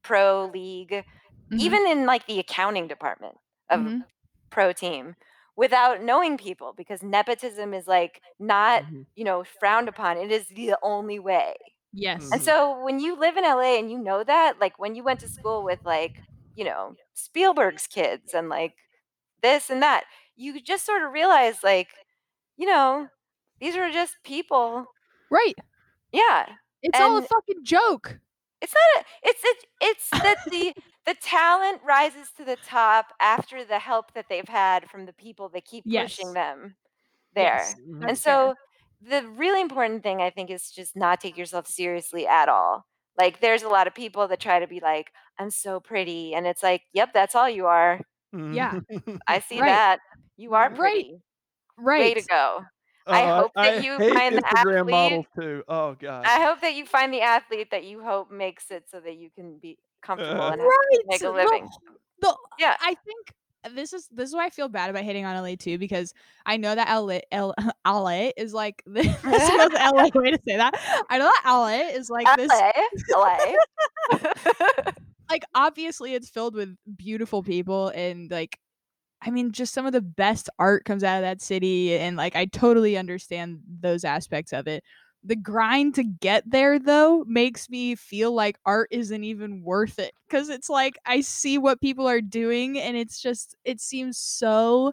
pro league, Mhm. even in like the accounting department of Mhm. pro team without knowing people because nepotism is like not Mhm. you know frowned upon it is the only way Yes. and so when you live in la and you know that like when you went to school with like you know spielberg's kids and like this and that you just sort of realize like you know these are just people Right. yeah It's all a fucking joke. it's not a, it's it, it's that the the talent rises to the top after the help that they've had from the people that keep pushing them there Yes. And fair. so the really important thing i think is just not take yourself seriously at all like there's a lot of people that try to be like i'm so pretty and it's like yep that's all you are Yeah. i see Right. that you are pretty Right. way to go I Oh, hope that you hate find the Instagram athlete- too. Oh god. i hope that you find the athlete that you hope makes it so that you can be comfortable Uh, and Right. make a living the- Yeah. I think this is this is why I feel bad about hitting on LA too because I know that LA L, LA is like this is LA way to say that. I know that LA is like this LA, LA. Like obviously it's filled with beautiful people and like I mean just some of the best art comes out of that city and like I totally understand those aspects of it. The grind to get there though makes me feel like art isn't even worth it cuz it's like I see what people are doing and it's just it seems so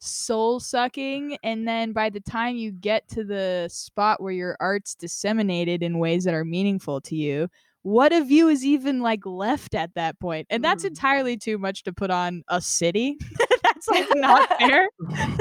soul sucking and then by the time you get to the spot where your art's disseminated in ways that are meaningful to you what of you is even like left at that point and that's Mm. entirely too much to put on a city that's like not fair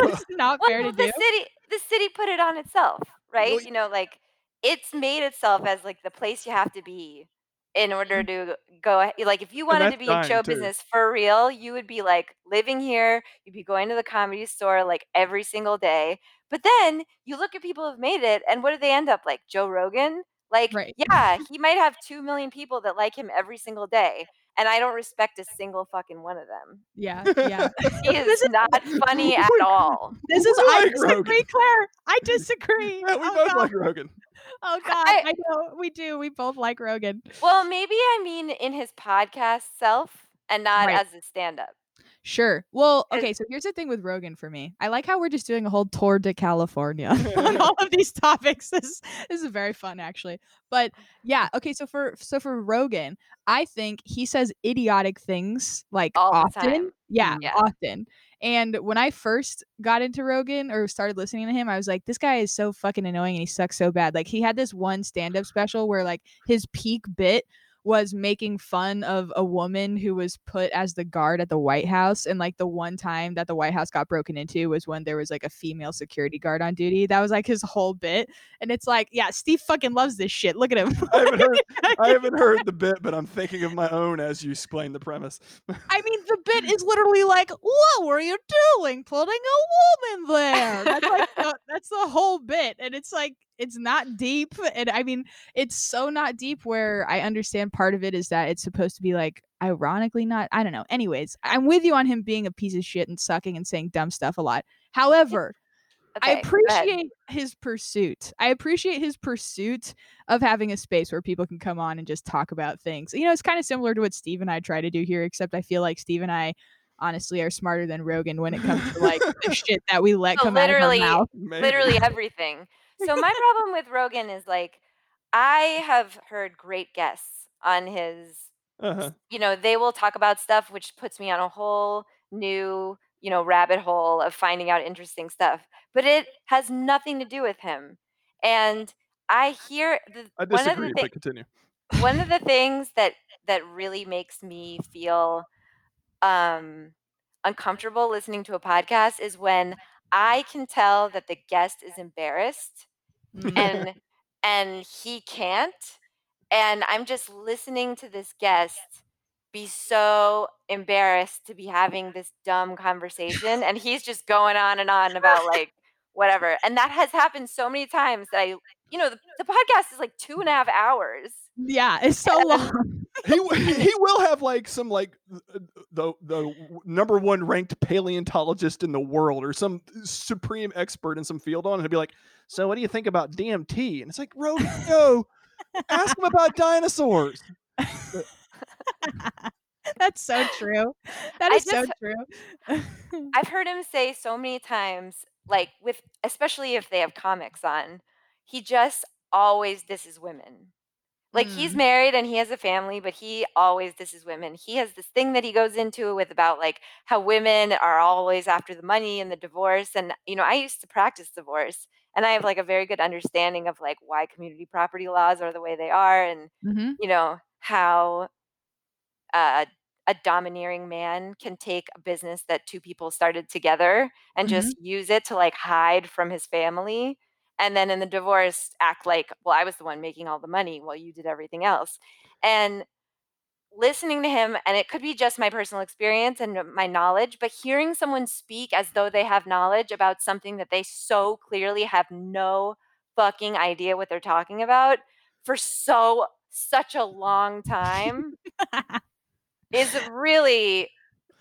that's not fair Well, to the do city the city put it on itself, right? Well, you know, like it's made itself as like the place you have to be in order to go like if you wanted to be in show too. business for real, you would be like living here, you'd be going to the comedy store like every single day. But then you look at people who've made it and what do they end up like? Joe Rogan? Like, Right. yeah, he might have 2 million people that like him every single day, and I don't respect a single fucking one of them. Yeah, yeah. He is This is- not funny at all. This is I like disagree, Rogan. Claire. I disagree. Yeah, we oh, both God. like Rogan. oh God, I- I know we do. We both like Rogan. Well, maybe I mean in his podcast self and not Right. as a stand-up. Sure. Well, okay. So here's the thing with Rogan for me. I like how we're just doing a whole tour de California on all of these topics. This this is very fun, actually. But yeah, okay. So for so for Rogan, I think he says idiotic things like All often. Yeah, Yeah. often. And when I first got into Rogan or started listening to him, I was like, this guy is so fucking annoying and he sucks so bad. Like he had this one stand-up special where like his peak bit was making fun of a woman who was put as the guard at the White House. And like the one time that the White House got broken into was when there was like a female security guard on duty. That was like his whole bit. And it's like, yeah, Steve fucking loves this shit. Look at him. I haven't heard I haven't heard the bit, but I'm thinking of my own as you explain the premise. I mean, the bit is literally like, "What were you doing, putting a woman there?" That's like the, that's the whole bit, and it's like it's not deep, and I mean, it's so not deep. Where I understand part of it is that it's supposed to be like ironically not. I don't know. Anyways, I'm with you on him being a piece of shit and sucking and saying dumb stuff a lot. However, I Okay, go ahead. appreciate his pursuit. I appreciate his pursuit of having a space where people can come on and just talk about things. You know, it's kind of similar to what Steve and I try to do here, except I feel like Steve and I honestly are smarter than Rogan when it comes to like the shit that we let So come out of our mouth. Literally everything. So my problem with Rogan is like I have heard great guests on his Uh-huh. you know, they will talk about stuff which puts me on a whole new, you know, rabbit hole of finding out interesting stuff. But it has nothing to do with him. And I hear the, I one of disagree, the thi- but continue. one of the things that that really makes me feel um uncomfortable listening to a podcast is when I can tell that the guest is embarrassed. And and he can't and i'm just listening to this guest be so embarrassed to be having this dumb conversation and he's just going on and on about like whatever and that has happened so many times that i you know the, the podcast is like two and a half hours yeah, it's so long. He he will have like some like uh, the the number one ranked paleontologist in the world or some supreme expert in some field on and he'll be like so what do you think about dmt and it's like Rogan, no ask him about dinosaurs That's so true. That is I is so true. I've heard him say so many times, like with especially if they have comics on, he just always disses women. Like he's Mm. married and he has a family, but he always disses women. He has this thing that he goes into with about like how women are always after the money and the divorce. And you know, I used to practice divorce and I have like a very good understanding of like why community property laws are the way they are and Mhm. you know how uh, a domineering man can take a business that two people started together and Mhm. just use it to like hide from his family and then in the divorce act like well i was the one making all the money while you did everything else and listening to him and it could be just my personal experience and my knowledge but hearing someone speak as though they have knowledge about something that they so clearly have no fucking idea what they're talking about for so such a long time is really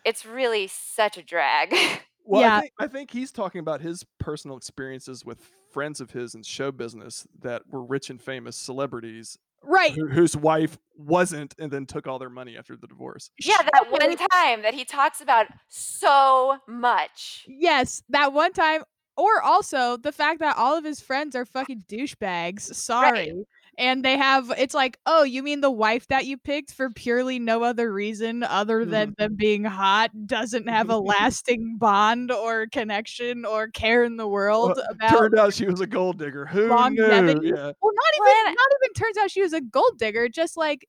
it's really such a drag. well Yeah. I, think, I think he's talking about his personal experiences with friends of his in show business that were rich and famous celebrities right. who, whose wife wasn't and then took all their money after the divorce yeah, that one time that he talks about so much. Yes, that one time. Or also the fact that all of his friends are fucking douchebags. Sorry. And they have, it's like, oh, you mean the wife that you picked for purely no other reason other mm-hmm. than them being hot doesn't have a lasting bond or connection or care in the world about turned out she was a gold digger who longevity. knew yeah Well, not even, Well, not even turns out she was a gold digger. Just like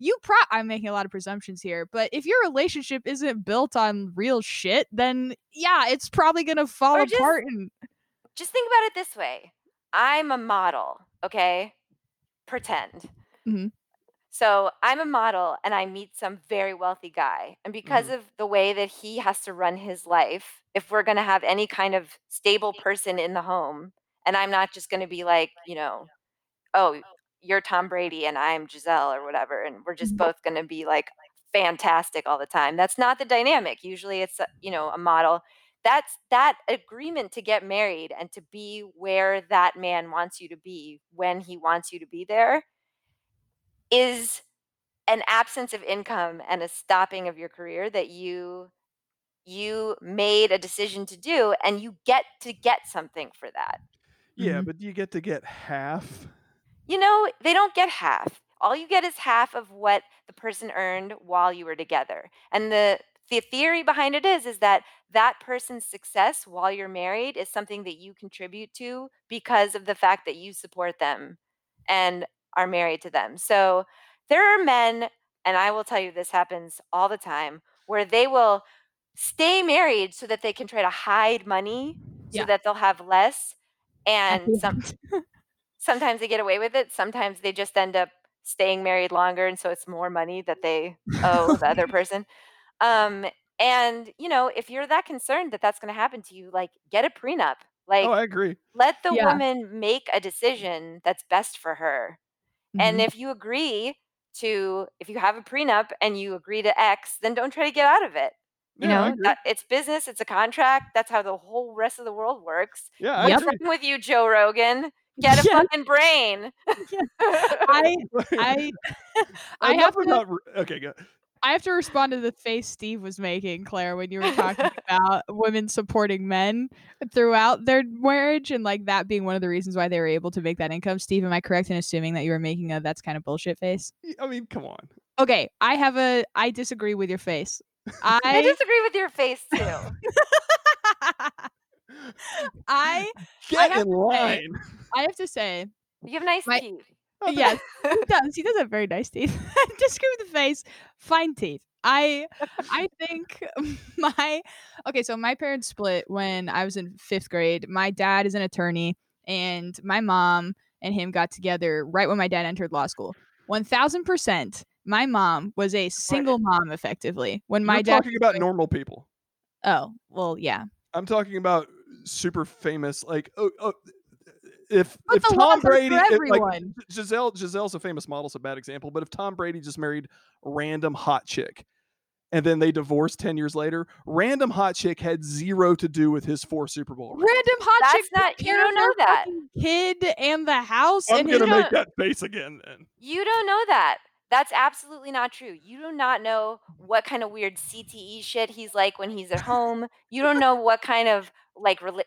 you, pro. I'm making a lot of presumptions here, but if your relationship isn't built on real shit, then yeah, it's probably gonna fall Or just- apart. And just think about it this way. I'm a model, okay? Pretend. Mhm. So I'm a model and I meet some very wealthy guy. And because Mhm. of the way that he has to run his life, if we're going to have any kind of stable person in the home, and I'm not just going to be like, you know, oh, you're Tom Brady and I'm Gisele or whatever, and we're just Mhm. both going to be like fantastic all the time. That's not the dynamic. Usually it's, you know, a model. That's that agreement to get married and to be where that man wants you to be when he wants you to be there is an absence of income and a stopping of your career that you you made a decision to do and you get to get something for that. Yeah, Mhm. but you get to get half. You know, they don't get half. All you get is half of what the person earned while you were together. And the the theory behind it is is that that person's success while you're married is something that you contribute to because of the fact that you support them and are married to them. So there are men and I will tell you this happens all the time where they will stay married so that they can try to hide money so Yeah. that they'll have less and some sometimes they get away with it. Sometimes they just end up staying married longer, and so it's more money that they owe the other person. Um, and you know, if you're that concerned that that's going to happen to you, like get a prenup. Like Oh, I agree. let the Yeah. woman make a decision that's best for her. And Mhm. if you agree to, if you have a prenup and you agree to X, then don't try to get out of it. You Yeah, I know, agree. that, it's business, it's a contract. That's how the whole rest of the world works. Yeah, I Yep. What's agree. wrong with you, Joe Rogan? Get a Yeah. fucking brain. I I I Enough have to. Okay, go. I have to respond to the face Steve was making, Claire, when you were talking about women supporting men throughout their marriage and like that being one of the reasons why they were able to make that income. Steve, am I correct in assuming that you were making a that's kind of bullshit face? I mean, come on. Okay, I have a I disagree with your face. I I disagree with your face too. I Get have in to say- line. I have to say, You have nice My- teeth. Oh, yes, he does. He does have very nice teeth. Disagree with the face. Fine teeth. I I think my okay, so my parents split when I was in fifth grade. My dad is an attorney, and my mom and him got together right when my dad entered law school. One thousand percent, my mom was a single mom effectively when my You're dad. talking about normal people. oh well, yeah. I'm talking about super famous, like oh, oh if But if the Tom laws are for Brady, if, like. Gisele, Gisele's a famous model, it's a bad example. But if Tom Brady just married a random hot chick, and then they divorced ten years later, random hot chick had zero to do with his four Super Bowl. Random hot That's chick not- you don't know that. kid and the house I'm and gonna make that face again. Then You don't know that. That's absolutely not true. You do not know what kind of weird CTE shit he's like when he's at home. You don't know what kind of like rela-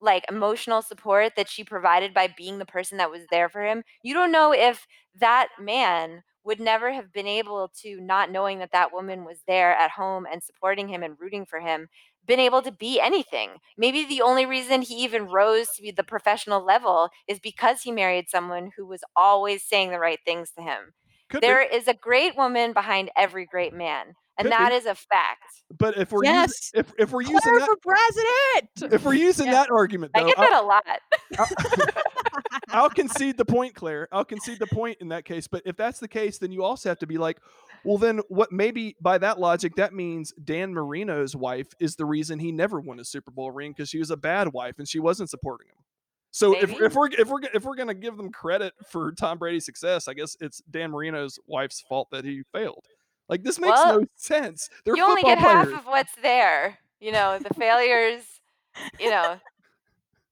like emotional support that she provided by being the person that was there for him. You don't know if that man would never have been able to not knowing that that woman was there at home and supporting him and rooting for him been able to be anything. Maybe the only reason he even rose to be the professional level is because he married someone who was always saying the right things to him. could There be, is a great woman behind every great man, and Could that be. is a fact. but if we're Yes. using if if we're using that for president. if we're using Yeah. that argument I though, get I'll- that a lot. I'll concede the point, Claire. I'll concede the point in that case. But if that's the case, then you also have to be like, well, then what? Maybe by that logic, that means Dan Marino's wife is the reason he never won a Super Bowl ring because she was a bad wife and she wasn't supporting him. So if, if we're if we're if we're gonna give them credit for Tom Brady's success, I guess it's Dan Marino's wife's fault that he failed. Like this makes Well, no sense. They're you only football get half of what's there. You know, the failures, you know,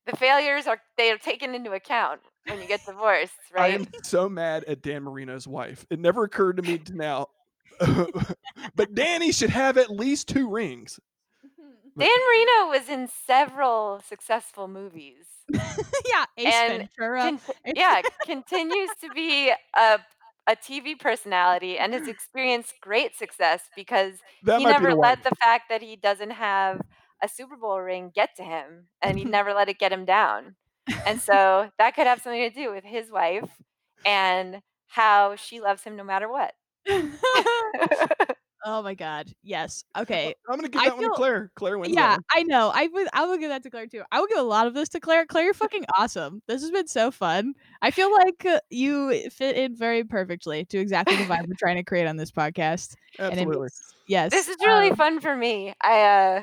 the failures are they are taken into account when you get divorced, right? I am so mad at Dan Marino's wife. It never occurred to me to now. but Danny should have at least two rings. Mm-hmm. Dan Marino was in several successful movies. yeah, Ace And Ventura. Con- yeah, continues to be a a TV personality and has experienced great success because That he might never the let wife. the fact that he doesn't have a Super Bowl ring get to him, and he never let it get him down. And so that could have something to do with his wife and how she loves him no matter what. Oh my god. Yes. Okay. I'm gonna give I that one feel- to Claire. Claire wins. Yeah, one. I know. I would. I will give that to Claire too. I will give a lot of this to Claire. Claire, you're fucking awesome. This has been so fun. I feel like uh, you fit in very perfectly to exactly the vibe we're trying to create on this podcast. And it Absolutely. makes- yes. This is really um, fun for me. I uh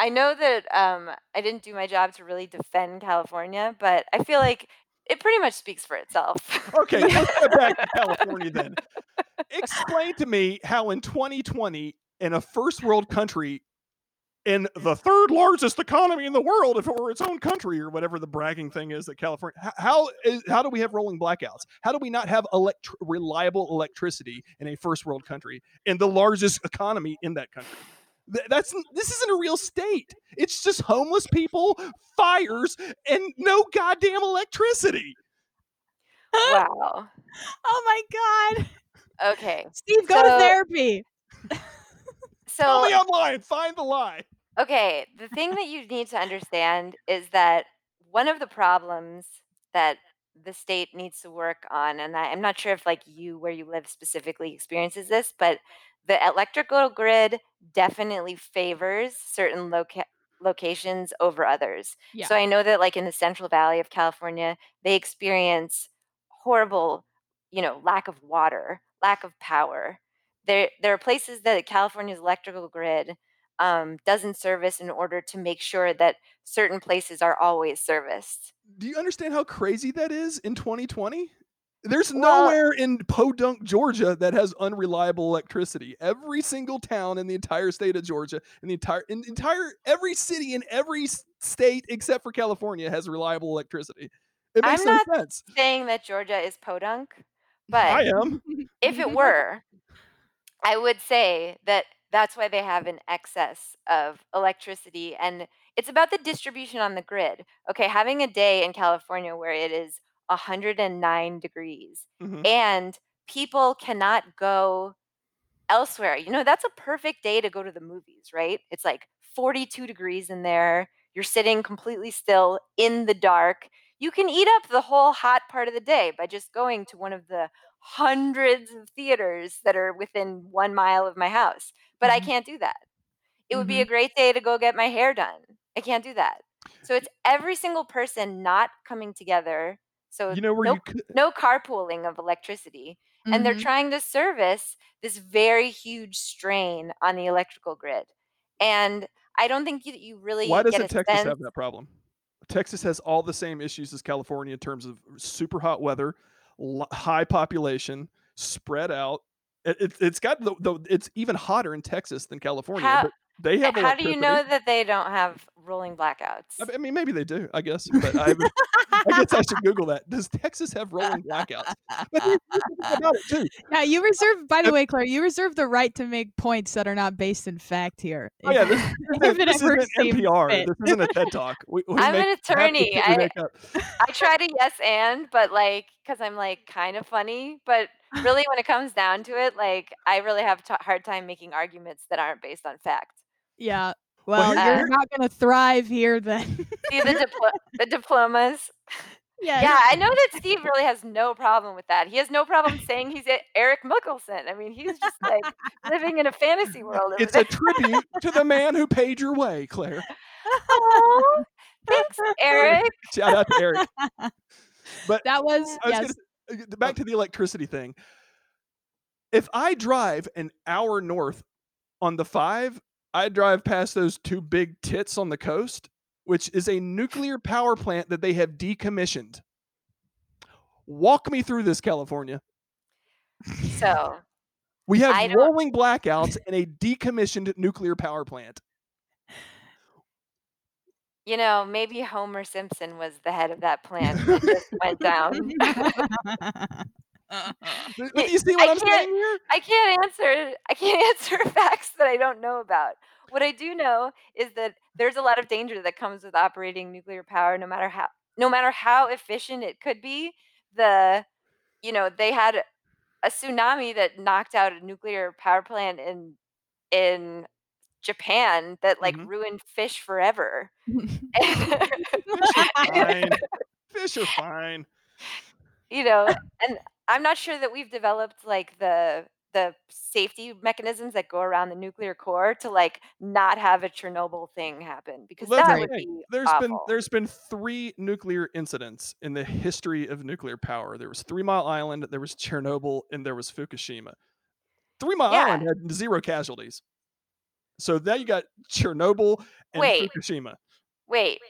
I know that um I didn't do my job to really defend California, but I feel like it pretty much speaks for itself. Okay, let's go back to California then. Explain to me how in 2020, in a first world country, in the third largest economy in the world, if it were its own country or whatever the bragging thing is that California, h- how is how do we have rolling blackouts? How do we not have elect- reliable electricity in a first world country in the largest economy in that country? That's this isn't a real state. It's just homeless people, fires, and no goddamn electricity. wow. oh my god. Okay. Steve, go to therapy. Tell So me online. Find the lie. Okay, the thing that you need to understand is that one of the problems that the state needs to work on, and I, I'm not sure if like you where you live specifically experiences this, but the electrical grid definitely favors certain loca- locations over others. Yeah. So I know that like in the Central Valley of California, they experience horrible, you know, lack of water, lack of power. There, there are places that California's electrical grid um, doesn't service in order to make sure that certain places are always serviced. Do you understand how crazy that is in 2020? There's Well- nowhere in Podunk, Georgia that has unreliable electricity. Every single town in the entire state of Georgia, in the entire in entire every city in every state except for California has reliable electricity. It makes I'm no not sense. Saying that Georgia is podunk, but I am. if it were, I would say that that's why they have an excess of electricity and it's about the distribution on the grid. Okay, having a day in California where it is 109 degrees Mhm. and people cannot go elsewhere. You know, that's a perfect day to go to the movies, right? It's like 42 degrees in there. You're sitting completely still in the dark. You can eat up the whole hot part of the day by just going to one of the hundreds of theaters that are within one mile of my house. But I Mhm. can't do that. It would be a great day to go get my hair done. I can't do that. So it's every single person not coming together. So You know where no, you could no carpooling of electricity and they're Mhm. trying to service this very huge strain on the electrical grid. And I don't think you, you really Why doesn't a Texas sense. have that problem? Texas has all the same issues as California in terms of super hot weather, l- high population, spread out. It, it, it's got the, the it's even hotter in Texas than California. How- they have How do you know that they don't have rolling blackouts? I mean, maybe they do. I guess, but I, I guess I should Google that. Does Texas have rolling blackouts? But here's the thing about it too. Yeah, you reserve. By the way, Claire, you reserve the right to make points that are not based in fact here. Oh yeah, If- this, this, this isn't NPR. fit. This isn't a TED talk. We, we I'm make an attorney. I- make up. I try to yes and, but like, because I'm like kind of funny. But really, when it comes down to it, like, I really have a hard time making arguments that aren't based on fact. Yeah. Well, Well, here- you're not going to thrive here then. See the, diplo- the diplomas. yeah. Yeah, I know that Steve really has no problem with that. He has no problem saying he's Eric Mickelson. I mean, he's just like living in a fantasy world. It's there. a tribute to the man who paid your way, Claire. Aw, Thanks, Eric. Shout out to Eric. But That was, was yes. gonna, uh, back to the electricity thing. If I drive an hour north on the five, I drive past those two big tits on the coast, which is a nuclear power plant that they have decommissioned. Walk me through this, California. So, We have rolling blackouts and a decommissioned nuclear power plant. you know, maybe Homer Simpson was the head of that plant that just went down. You see what I I'm can't- saying here? I can't answer I can't answer facts that I don't know about. What I do know is that there's a lot of danger that comes with operating nuclear power no matter how no matter how efficient it could be. The you know, they had a tsunami that knocked out a nuclear power plant in in Japan that like Mhm. ruined fish forever. fish are Fine. Fish are fine. you know, and I'm not sure that we've developed like the the safety mechanisms that go around the nuclear core to like not have a Chernobyl thing happen because Well, that's that the would be There's been there's been three nuclear incidents in the history of nuclear power. There was Three Mile Island, there was Chernobyl, and there was Fukushima. Three Mile Yeah. Island had zero casualties. So now you got Chernobyl and Wait. Fukushima. Wait,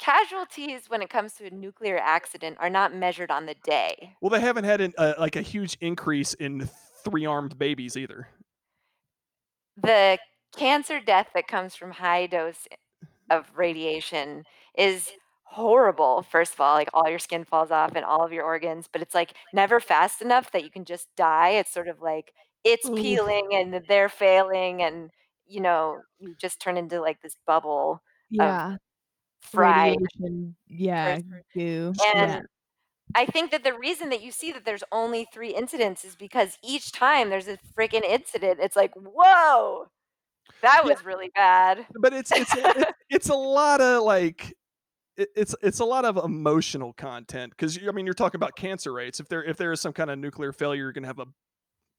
casualties when it comes to a nuclear accident are not measured on the day. Well, they haven't had an, uh, like a huge increase in three armed babies either. The cancer death that comes from high dose of radiation is horrible. First of all, like all your skin falls off and all of your organs, but it's like never fast enough that you can just die. It's sort of like it's peeling and they're failing and you know, you just turn into like this bubble Yeah. Fried Radiation. Yeah. person. Goo. And yeah. I think that the reason that you see that there's only 3 incidents is because each time there's a freaking incident, it's like, "Whoa, that Yeah. was really bad." But it's it's it's, it's a lot of like it's it's a lot of emotional content because I mean you're talking about cancer rates. If there if there is some kind of nuclear failure, you're gonna have a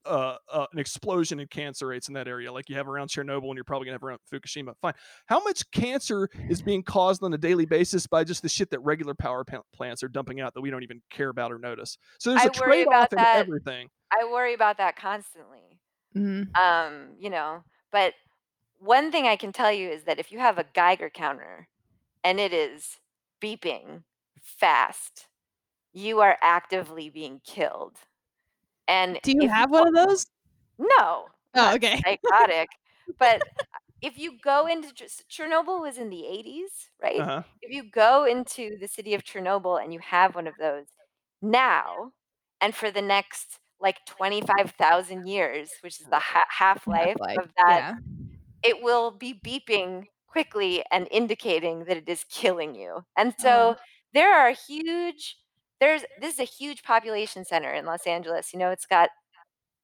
uh, uh, an explosion in cancer rates in that area, like you have around Chernobyl, and you're probably gonna have around Fukushima. Fine. How much cancer is being caused on a daily basis by just the shit that regular power plants are dumping out that we don't even care about or notice? So there's I a trade off in that. everything. I worry about that constantly. Mhm. Um, you know, but one thing I can tell you is that if you have a Geiger counter and it is beeping fast, you are actively being killed. And Do you have one of those? No. Oh, okay. Psychotic. but if you go into Chernobyl was in the 80s, right? Uh huh. If you go into the city of Chernobyl and you have one of those now and for the next like 25,000 years, which is the ha- half-life Half-life. of that Yeah. it will be beeping quickly and indicating that it is killing you. And Oh. so there are huge there's this is a huge population center in Los Angeles. You know, it's got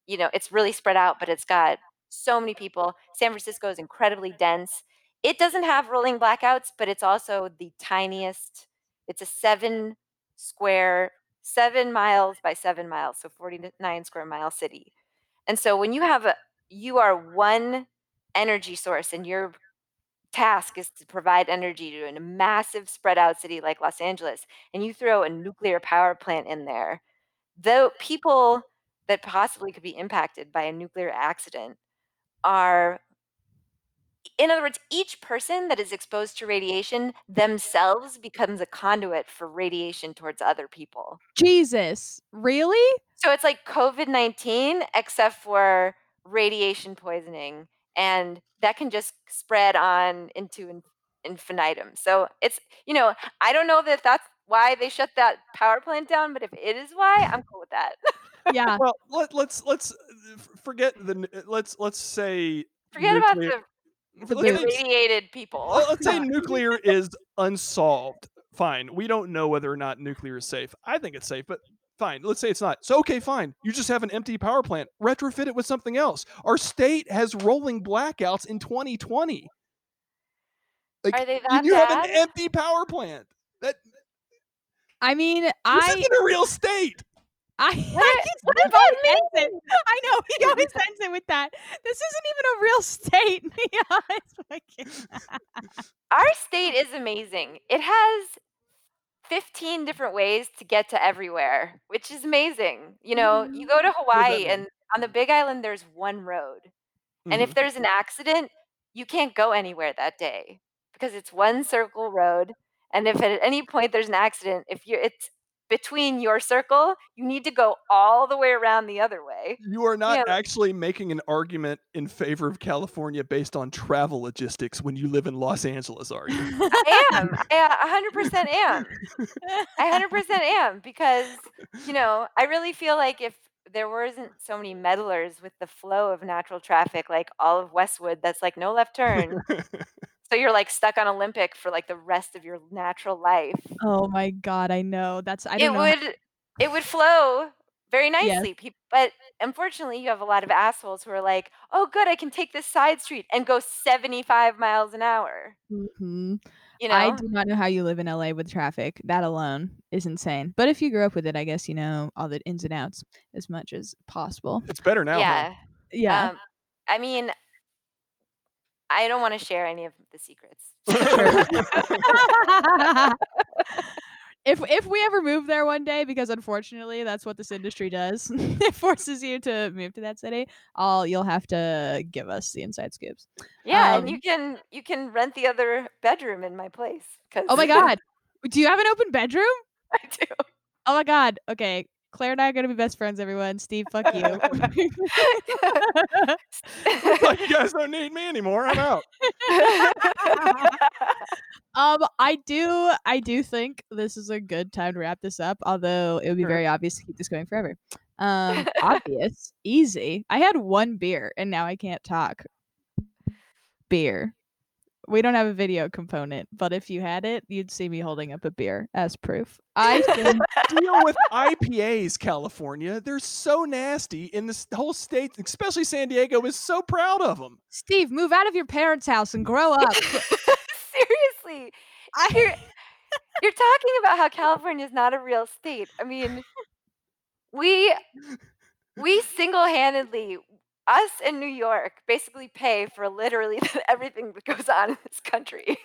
you know, it's really spread out, but it's got so many people. San Francisco is incredibly dense. It doesn't have rolling blackouts, but it's also the tiniest. It's a 7 square 7 miles by 7 miles, so 49 square mile city. And so when you have a you are one energy source and your task is to provide energy to a massive spread out city like Los Angeles and you throw a nuclear power plant in there, the people that possibly could be impacted by a nuclear accident are in other words, each person that is exposed to radiation themselves becomes a conduit for radiation towards other people. Jesus. Really? So it's like COVID 19, except for radiation poisoning. And that can just spread on into in- infinitum. So it's, you know, I don't know that that's why they shut that power plant down, but if it is why, I'm cool with that. Yeah. Well, let, let's let's uh, forget the uh, let's let's say Forget about nuclear- the f- let's irradiated people. Well, let's say nuclear is unsolved. Fine. We don't know whether or not nuclear is safe. I think it's safe, but fine. Let's say it's not. So, okay, fine. You just have an empty power plant. Retrofit it with something else. Our state has rolling blackouts in 2020. Like, Are they you- that you have an empty power plant. That I mean, this I isn't a real state. I, What I a- keep what saying does that he it. I know he always ends it with that. This isn't even a real state. yeah, Our state is amazing. It has 15 different ways to get to everywhere, which is amazing. You know, you go to Hawaii and on the Big Island there's one road. And if there's an accident, you can't go anywhere that day because it's one circle road. And if at any point there's an accident, if you it's between your circle, you need to go all the way around the other way. you are not Yeah. actually making an argument in favor of California based on travel logistics when you live in Los Angeles, are you? I am. I uh, 100% am. I 100% am because, you know, I really feel like if there wasn't so many meddlers with the flow of natural traffic, like all of Westwood, that's like no left turn. so you're like stuck on Olympic for like the rest of your natural life. oh my god, I know. That's I it don't know. how- would it would flow very Yes. nicely. Peop but unfortunately, you have a lot of assholes who are like, "Oh, good, I can take this side street and go 75 miles an hour." Mhm. You know, I do not know how you live in LA with traffic. That alone is insane. But if you grew up with it, I guess you know all the ins and outs as much as possible. It's better now. huh? yeah. Yeah. Um, I mean, I don't want to share any of the secrets. if if we ever move there one day, because unfortunately that's what this industry does, it forces you to move to that city. All you'll have to give us the inside scoops. Yeah, Um, and you can you can rent the other bedroom in my place. Cause Oh my god, do you have an open bedroom? I do. Oh my god. Okay, Claire and I are gonna be best friends. Everyone, Steve, fuck you. like you guys don't need me anymore. I'm out. um, I do, I do think this is a good time to wrap this up. Although it would be Sure. very obvious to keep this going forever. Um, obvious, easy. I had one beer and now I can't talk. Beer. We don't have a video component, but if you had it, you'd see me holding up a beer as proof. I think Deal with IPAs, California. They're so nasty, in this whole state, especially San Diego, is so proud of them. Steve, move out of your parents' house and grow up. Seriously. You're, you're talking about how California is not a real state. I mean, we we single-handedly us in New York basically pay for literally everything that goes on in this country.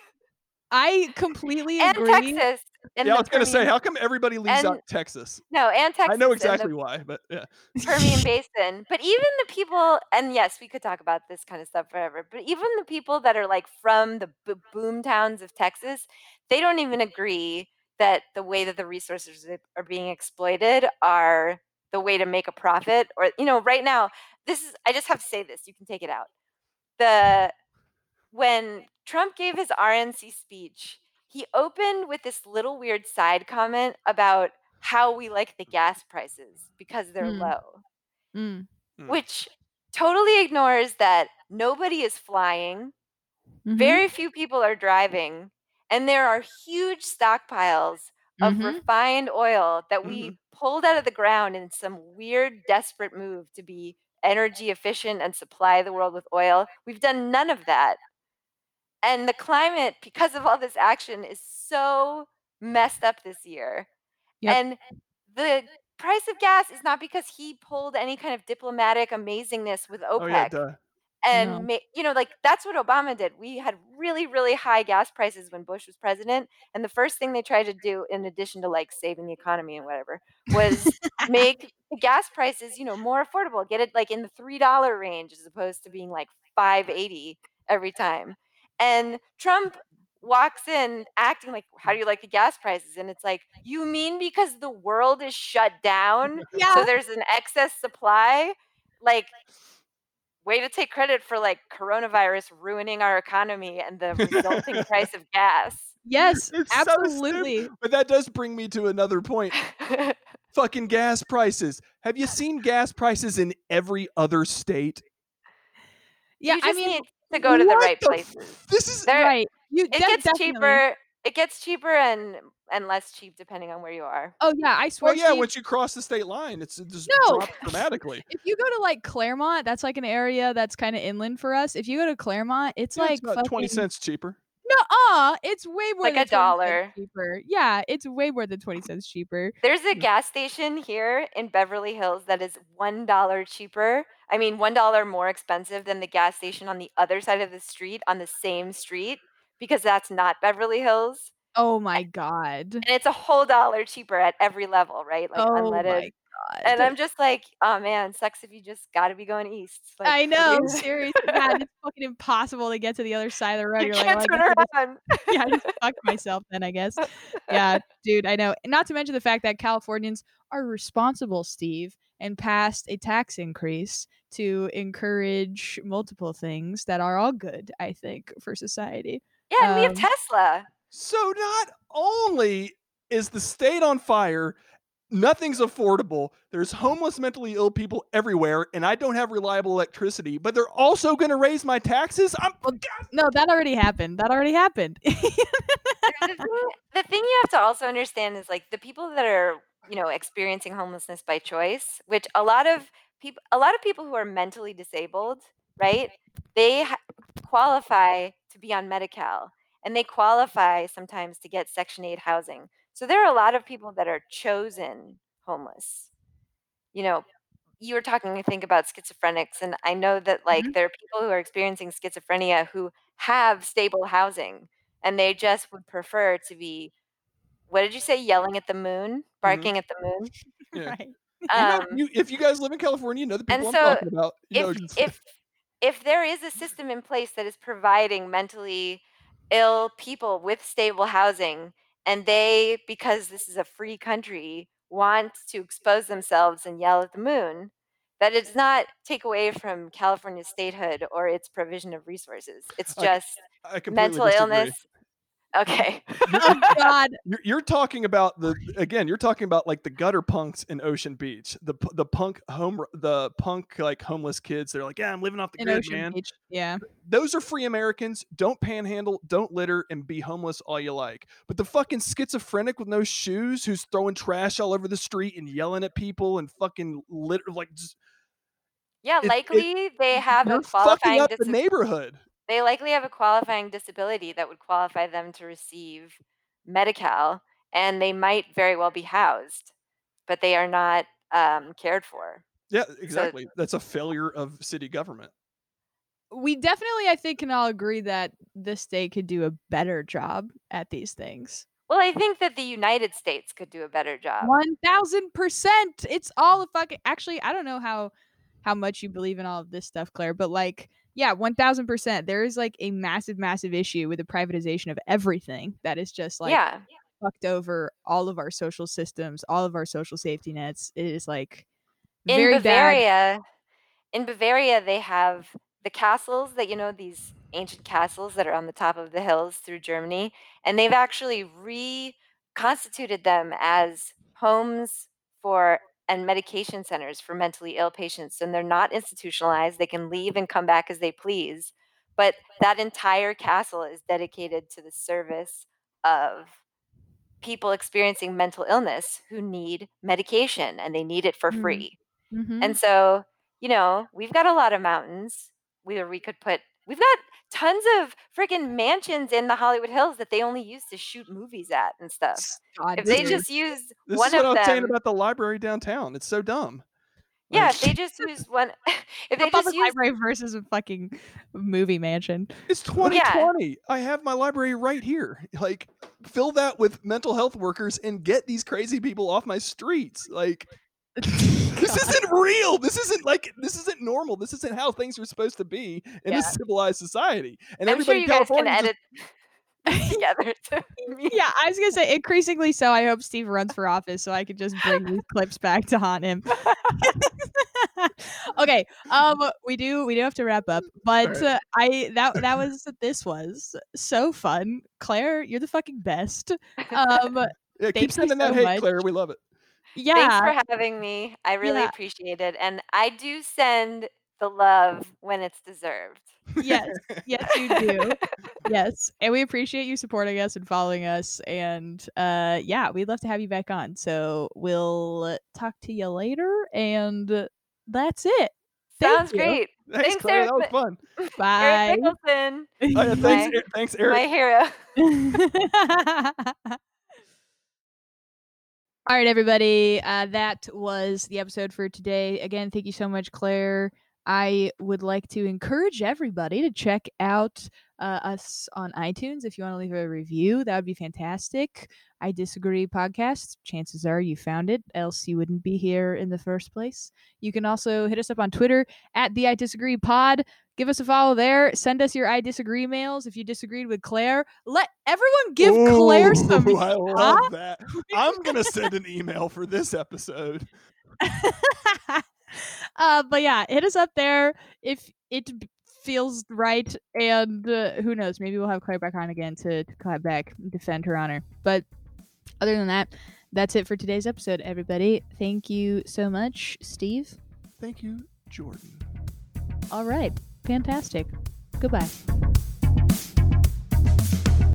I completely and agree. Texas. And yeah, I the was gonna say, how come everybody leaves out Texas? no, and Texas. I know and the exactly why, but yeah. Permian Basin. But even the people, and yes, we could talk about this kind of stuff forever, but even the people that are like from the b- boom towns of Texas, they don't even agree that the way that the resources are being exploited are the way to make a profit. Or, you know, right now, this is, I just have to say this, you can take it out. The, when Trump gave his RNC speech, he opened with this little weird side comment about how we like the gas prices because they're Hmm. low Mm, Mm. which totally ignores that nobody is flying, mhm, very few people are driving, and there are huge stockpiles of mhm. refined oil that we pulled out of the ground in some weird, desperate move to be energy efficient and supply the world with oil. We've done none of that. And the climate, because of all this action, is so messed up this year. Yep. And the price of gas is not because he pulled any kind of diplomatic amazingness with OPEC Oh yeah. And No. ma- you know like that's what obama did we had really really high gas prices when bush was president and the first thing they tried to do in addition to like saving the economy and whatever was make the gas prices you know more affordable get it like in the three dollar range as opposed to being like 580 every time and trump walks in acting like how do you like the gas prices and it's like you mean because the world is shut down Yeah. so there's an excess supply like way to take credit for like coronavirus ruining our economy and the resulting price of gas Yes, It's so absolutely. But that does bring me to another point. Fucking gas prices. Have you seen gas prices in every other state? yeah, you I mean, need to go to the right the places f- This is There- right. You it de- gets definitely. cheaper it gets cheaper and and less cheap depending on where you are Oh yeah, I swear. well, yeah. Steve, Once you cross the state line, it's it just No. drops dramatically. if you go to like Claremont, that's like an area that's kind of inland for us. If you go to Claremont, it's Yeah, like it's about twenty cents cheaper. No, uh, it's way more Like than a 20 cents dollar. cheaper. Yeah, it's way more than twenty cents cheaper. there's a gas station here in beverly hills that is one dollar cheaper i mean one dollar more expensive than the gas station on the other side of the street on the same street because that's not beverly hills Oh my god. and it's a whole dollar cheaper at every level right like oh unleaded my god. and i'm just like oh man sucks if you just gotta be going east like, I know, seriously, God, it's fucking impossible to get to the other side of the road. you You're can't like, turn "Oh, I around just- yeah, I just fucked myself then, I guess. Yeah, dude, I know. And not to mention the fact that Californians are responsible, Steve, and passed a tax increase to encourage multiple things that are all good, I think, for society. yeah and we have Um, tesla So not only is the state on fire, nothing's affordable. There's homeless, mentally ill people everywhere, and I don't have reliable electricity. But they're also going to raise my taxes. I'm No, that already happened. That already happened. the, thing, the thing you have to also understand is like the people that are you know experiencing homelessness by choice which a lot of people a lot of people who are mentally disabled right they ha- qualify to be on Medi-Cal and they qualify sometimes to get Section 8 housing. So there are a lot of people that are chosen homeless. You know, you were talking, I think, about schizophrenics, and I know that like Mhm. there are people who are experiencing schizophrenia who have stable housing, and they just would prefer to be what did you say? Yelling at the moon, barking at the moon. Yeah. Right. You know, Um, you, if you guys live in California, you know the and people I'm so talking about. You know, if it's- if if there is a system in place that is providing mentally ill people with stable housing and they because this is a free country want to expose themselves and yell at the moon that it does not take away from California's statehood or its provision of resources it's just I completely mental disagree. illness okay oh God. You're, you're talking about the again. You're talking about like the gutter punks in Ocean Beach, the the punk home, the punk like homeless kids. They're like, yeah, I'm living off the In grid, Ocean man. Beach. Yeah. Those are free Americans. Don't panhandle, don't litter, and be homeless all you like. But the fucking schizophrenic with no shoes, who's throwing trash all over the street and yelling at people and fucking litter, like just, yeah it- likely they have you're a fucking qualifying up the neighborhood. They likely have a qualifying disability that would qualify them to receive Medi-Cal, and they might very well be housed, but they are not um, cared for. Yeah, exactly. That's a failure of city government. We definitely, I think, can all agree that the state could do a better job at these things. Well, I think that the United States could do a better job. One thousand percent. It's all a fucking. Actually, I don't know how how much you believe in all of this stuff, Claire, but like, yeah, one thousand percent. There is like a massive, massive issue with the privatization of everything that is just like yeah, fucked over all of our social systems, all of our social safety nets. It is like in very bad. Bavaria, in Bavaria, they have the castles that you know these ancient castles that are on the top of the hills through Germany, and they've actually reconstituted them as homes for and medication centers for mentally ill patients. And they're not institutionalized; they can leave and come back as they please. But that entire castle is dedicated to the service of people experiencing mental illness who need medication and they need it for Mm. free. Mhm. And so, you know, we've got a lot of mountains where we could put we've got tons of freaking mansions in the Hollywood Hills that they only use to shoot movies at and stuff. God, If they dude. just used This one is what I'm was saying about the library downtown. It's so dumb. yeah, Like, if they just used one, if they just used, library versus a fucking movie mansion. It's 2020. I have my library right here. Like, fill that with mental health workers and get these crazy people off my streets. Like, this isn't real. This isn't like this isn't normal. This isn't how things are supposed to be in Yeah. a civilized society. And I'm sure everybody you in guys can California edit together. To yeah, I was gonna say increasingly so. I hope Steve runs for office so I could just bring these clips back to haunt him. okay, um, we do we do have to wrap up, but Alright. uh, I that that was this was so fun. Claire, you're the fucking best. Um, yeah, keep sending that so hate, much. Claire. We love it. Yeah, Thanks for having me. I really Yeah. appreciate it. And I do send the love when it's deserved. yes, yes, you do. yes, and we appreciate you supporting us and following us. And uh, yeah, we'd love to have you back on. So we'll talk to you later, and that's it. Thank Sounds you. great. Thanks, Thanks, Claire. Eric. That was fun. Bye. Eric Nicholson, Oh, yeah, thanks, My- E- thanks, Eric. my Eric. hero. All right, everybody. Uh, that was the episode for today. Again, thank you so much, Claire. I would like to encourage everybody to check out uh, us on iTunes. If you want to leave a review, that would be fantastic. I Disagree podcast. Chances are you found it, else you wouldn't be here in the first place. You can also hit us up on Twitter at the I Disagree pod. Give us a follow there. Send us your I Disagree mails if you disagreed with Claire. Let everyone give Claire some I love that. I'm gonna send an email for this episode. uh, but yeah, hit us up there if it feels right, and uh, who knows, maybe we'll have Claire back on again to, to clap back and defend her honor. But other than that, that's it for today's episode, everybody. Thank you so much, Steve. Thank you, Jordan. All right, Fantastic. Goodbye.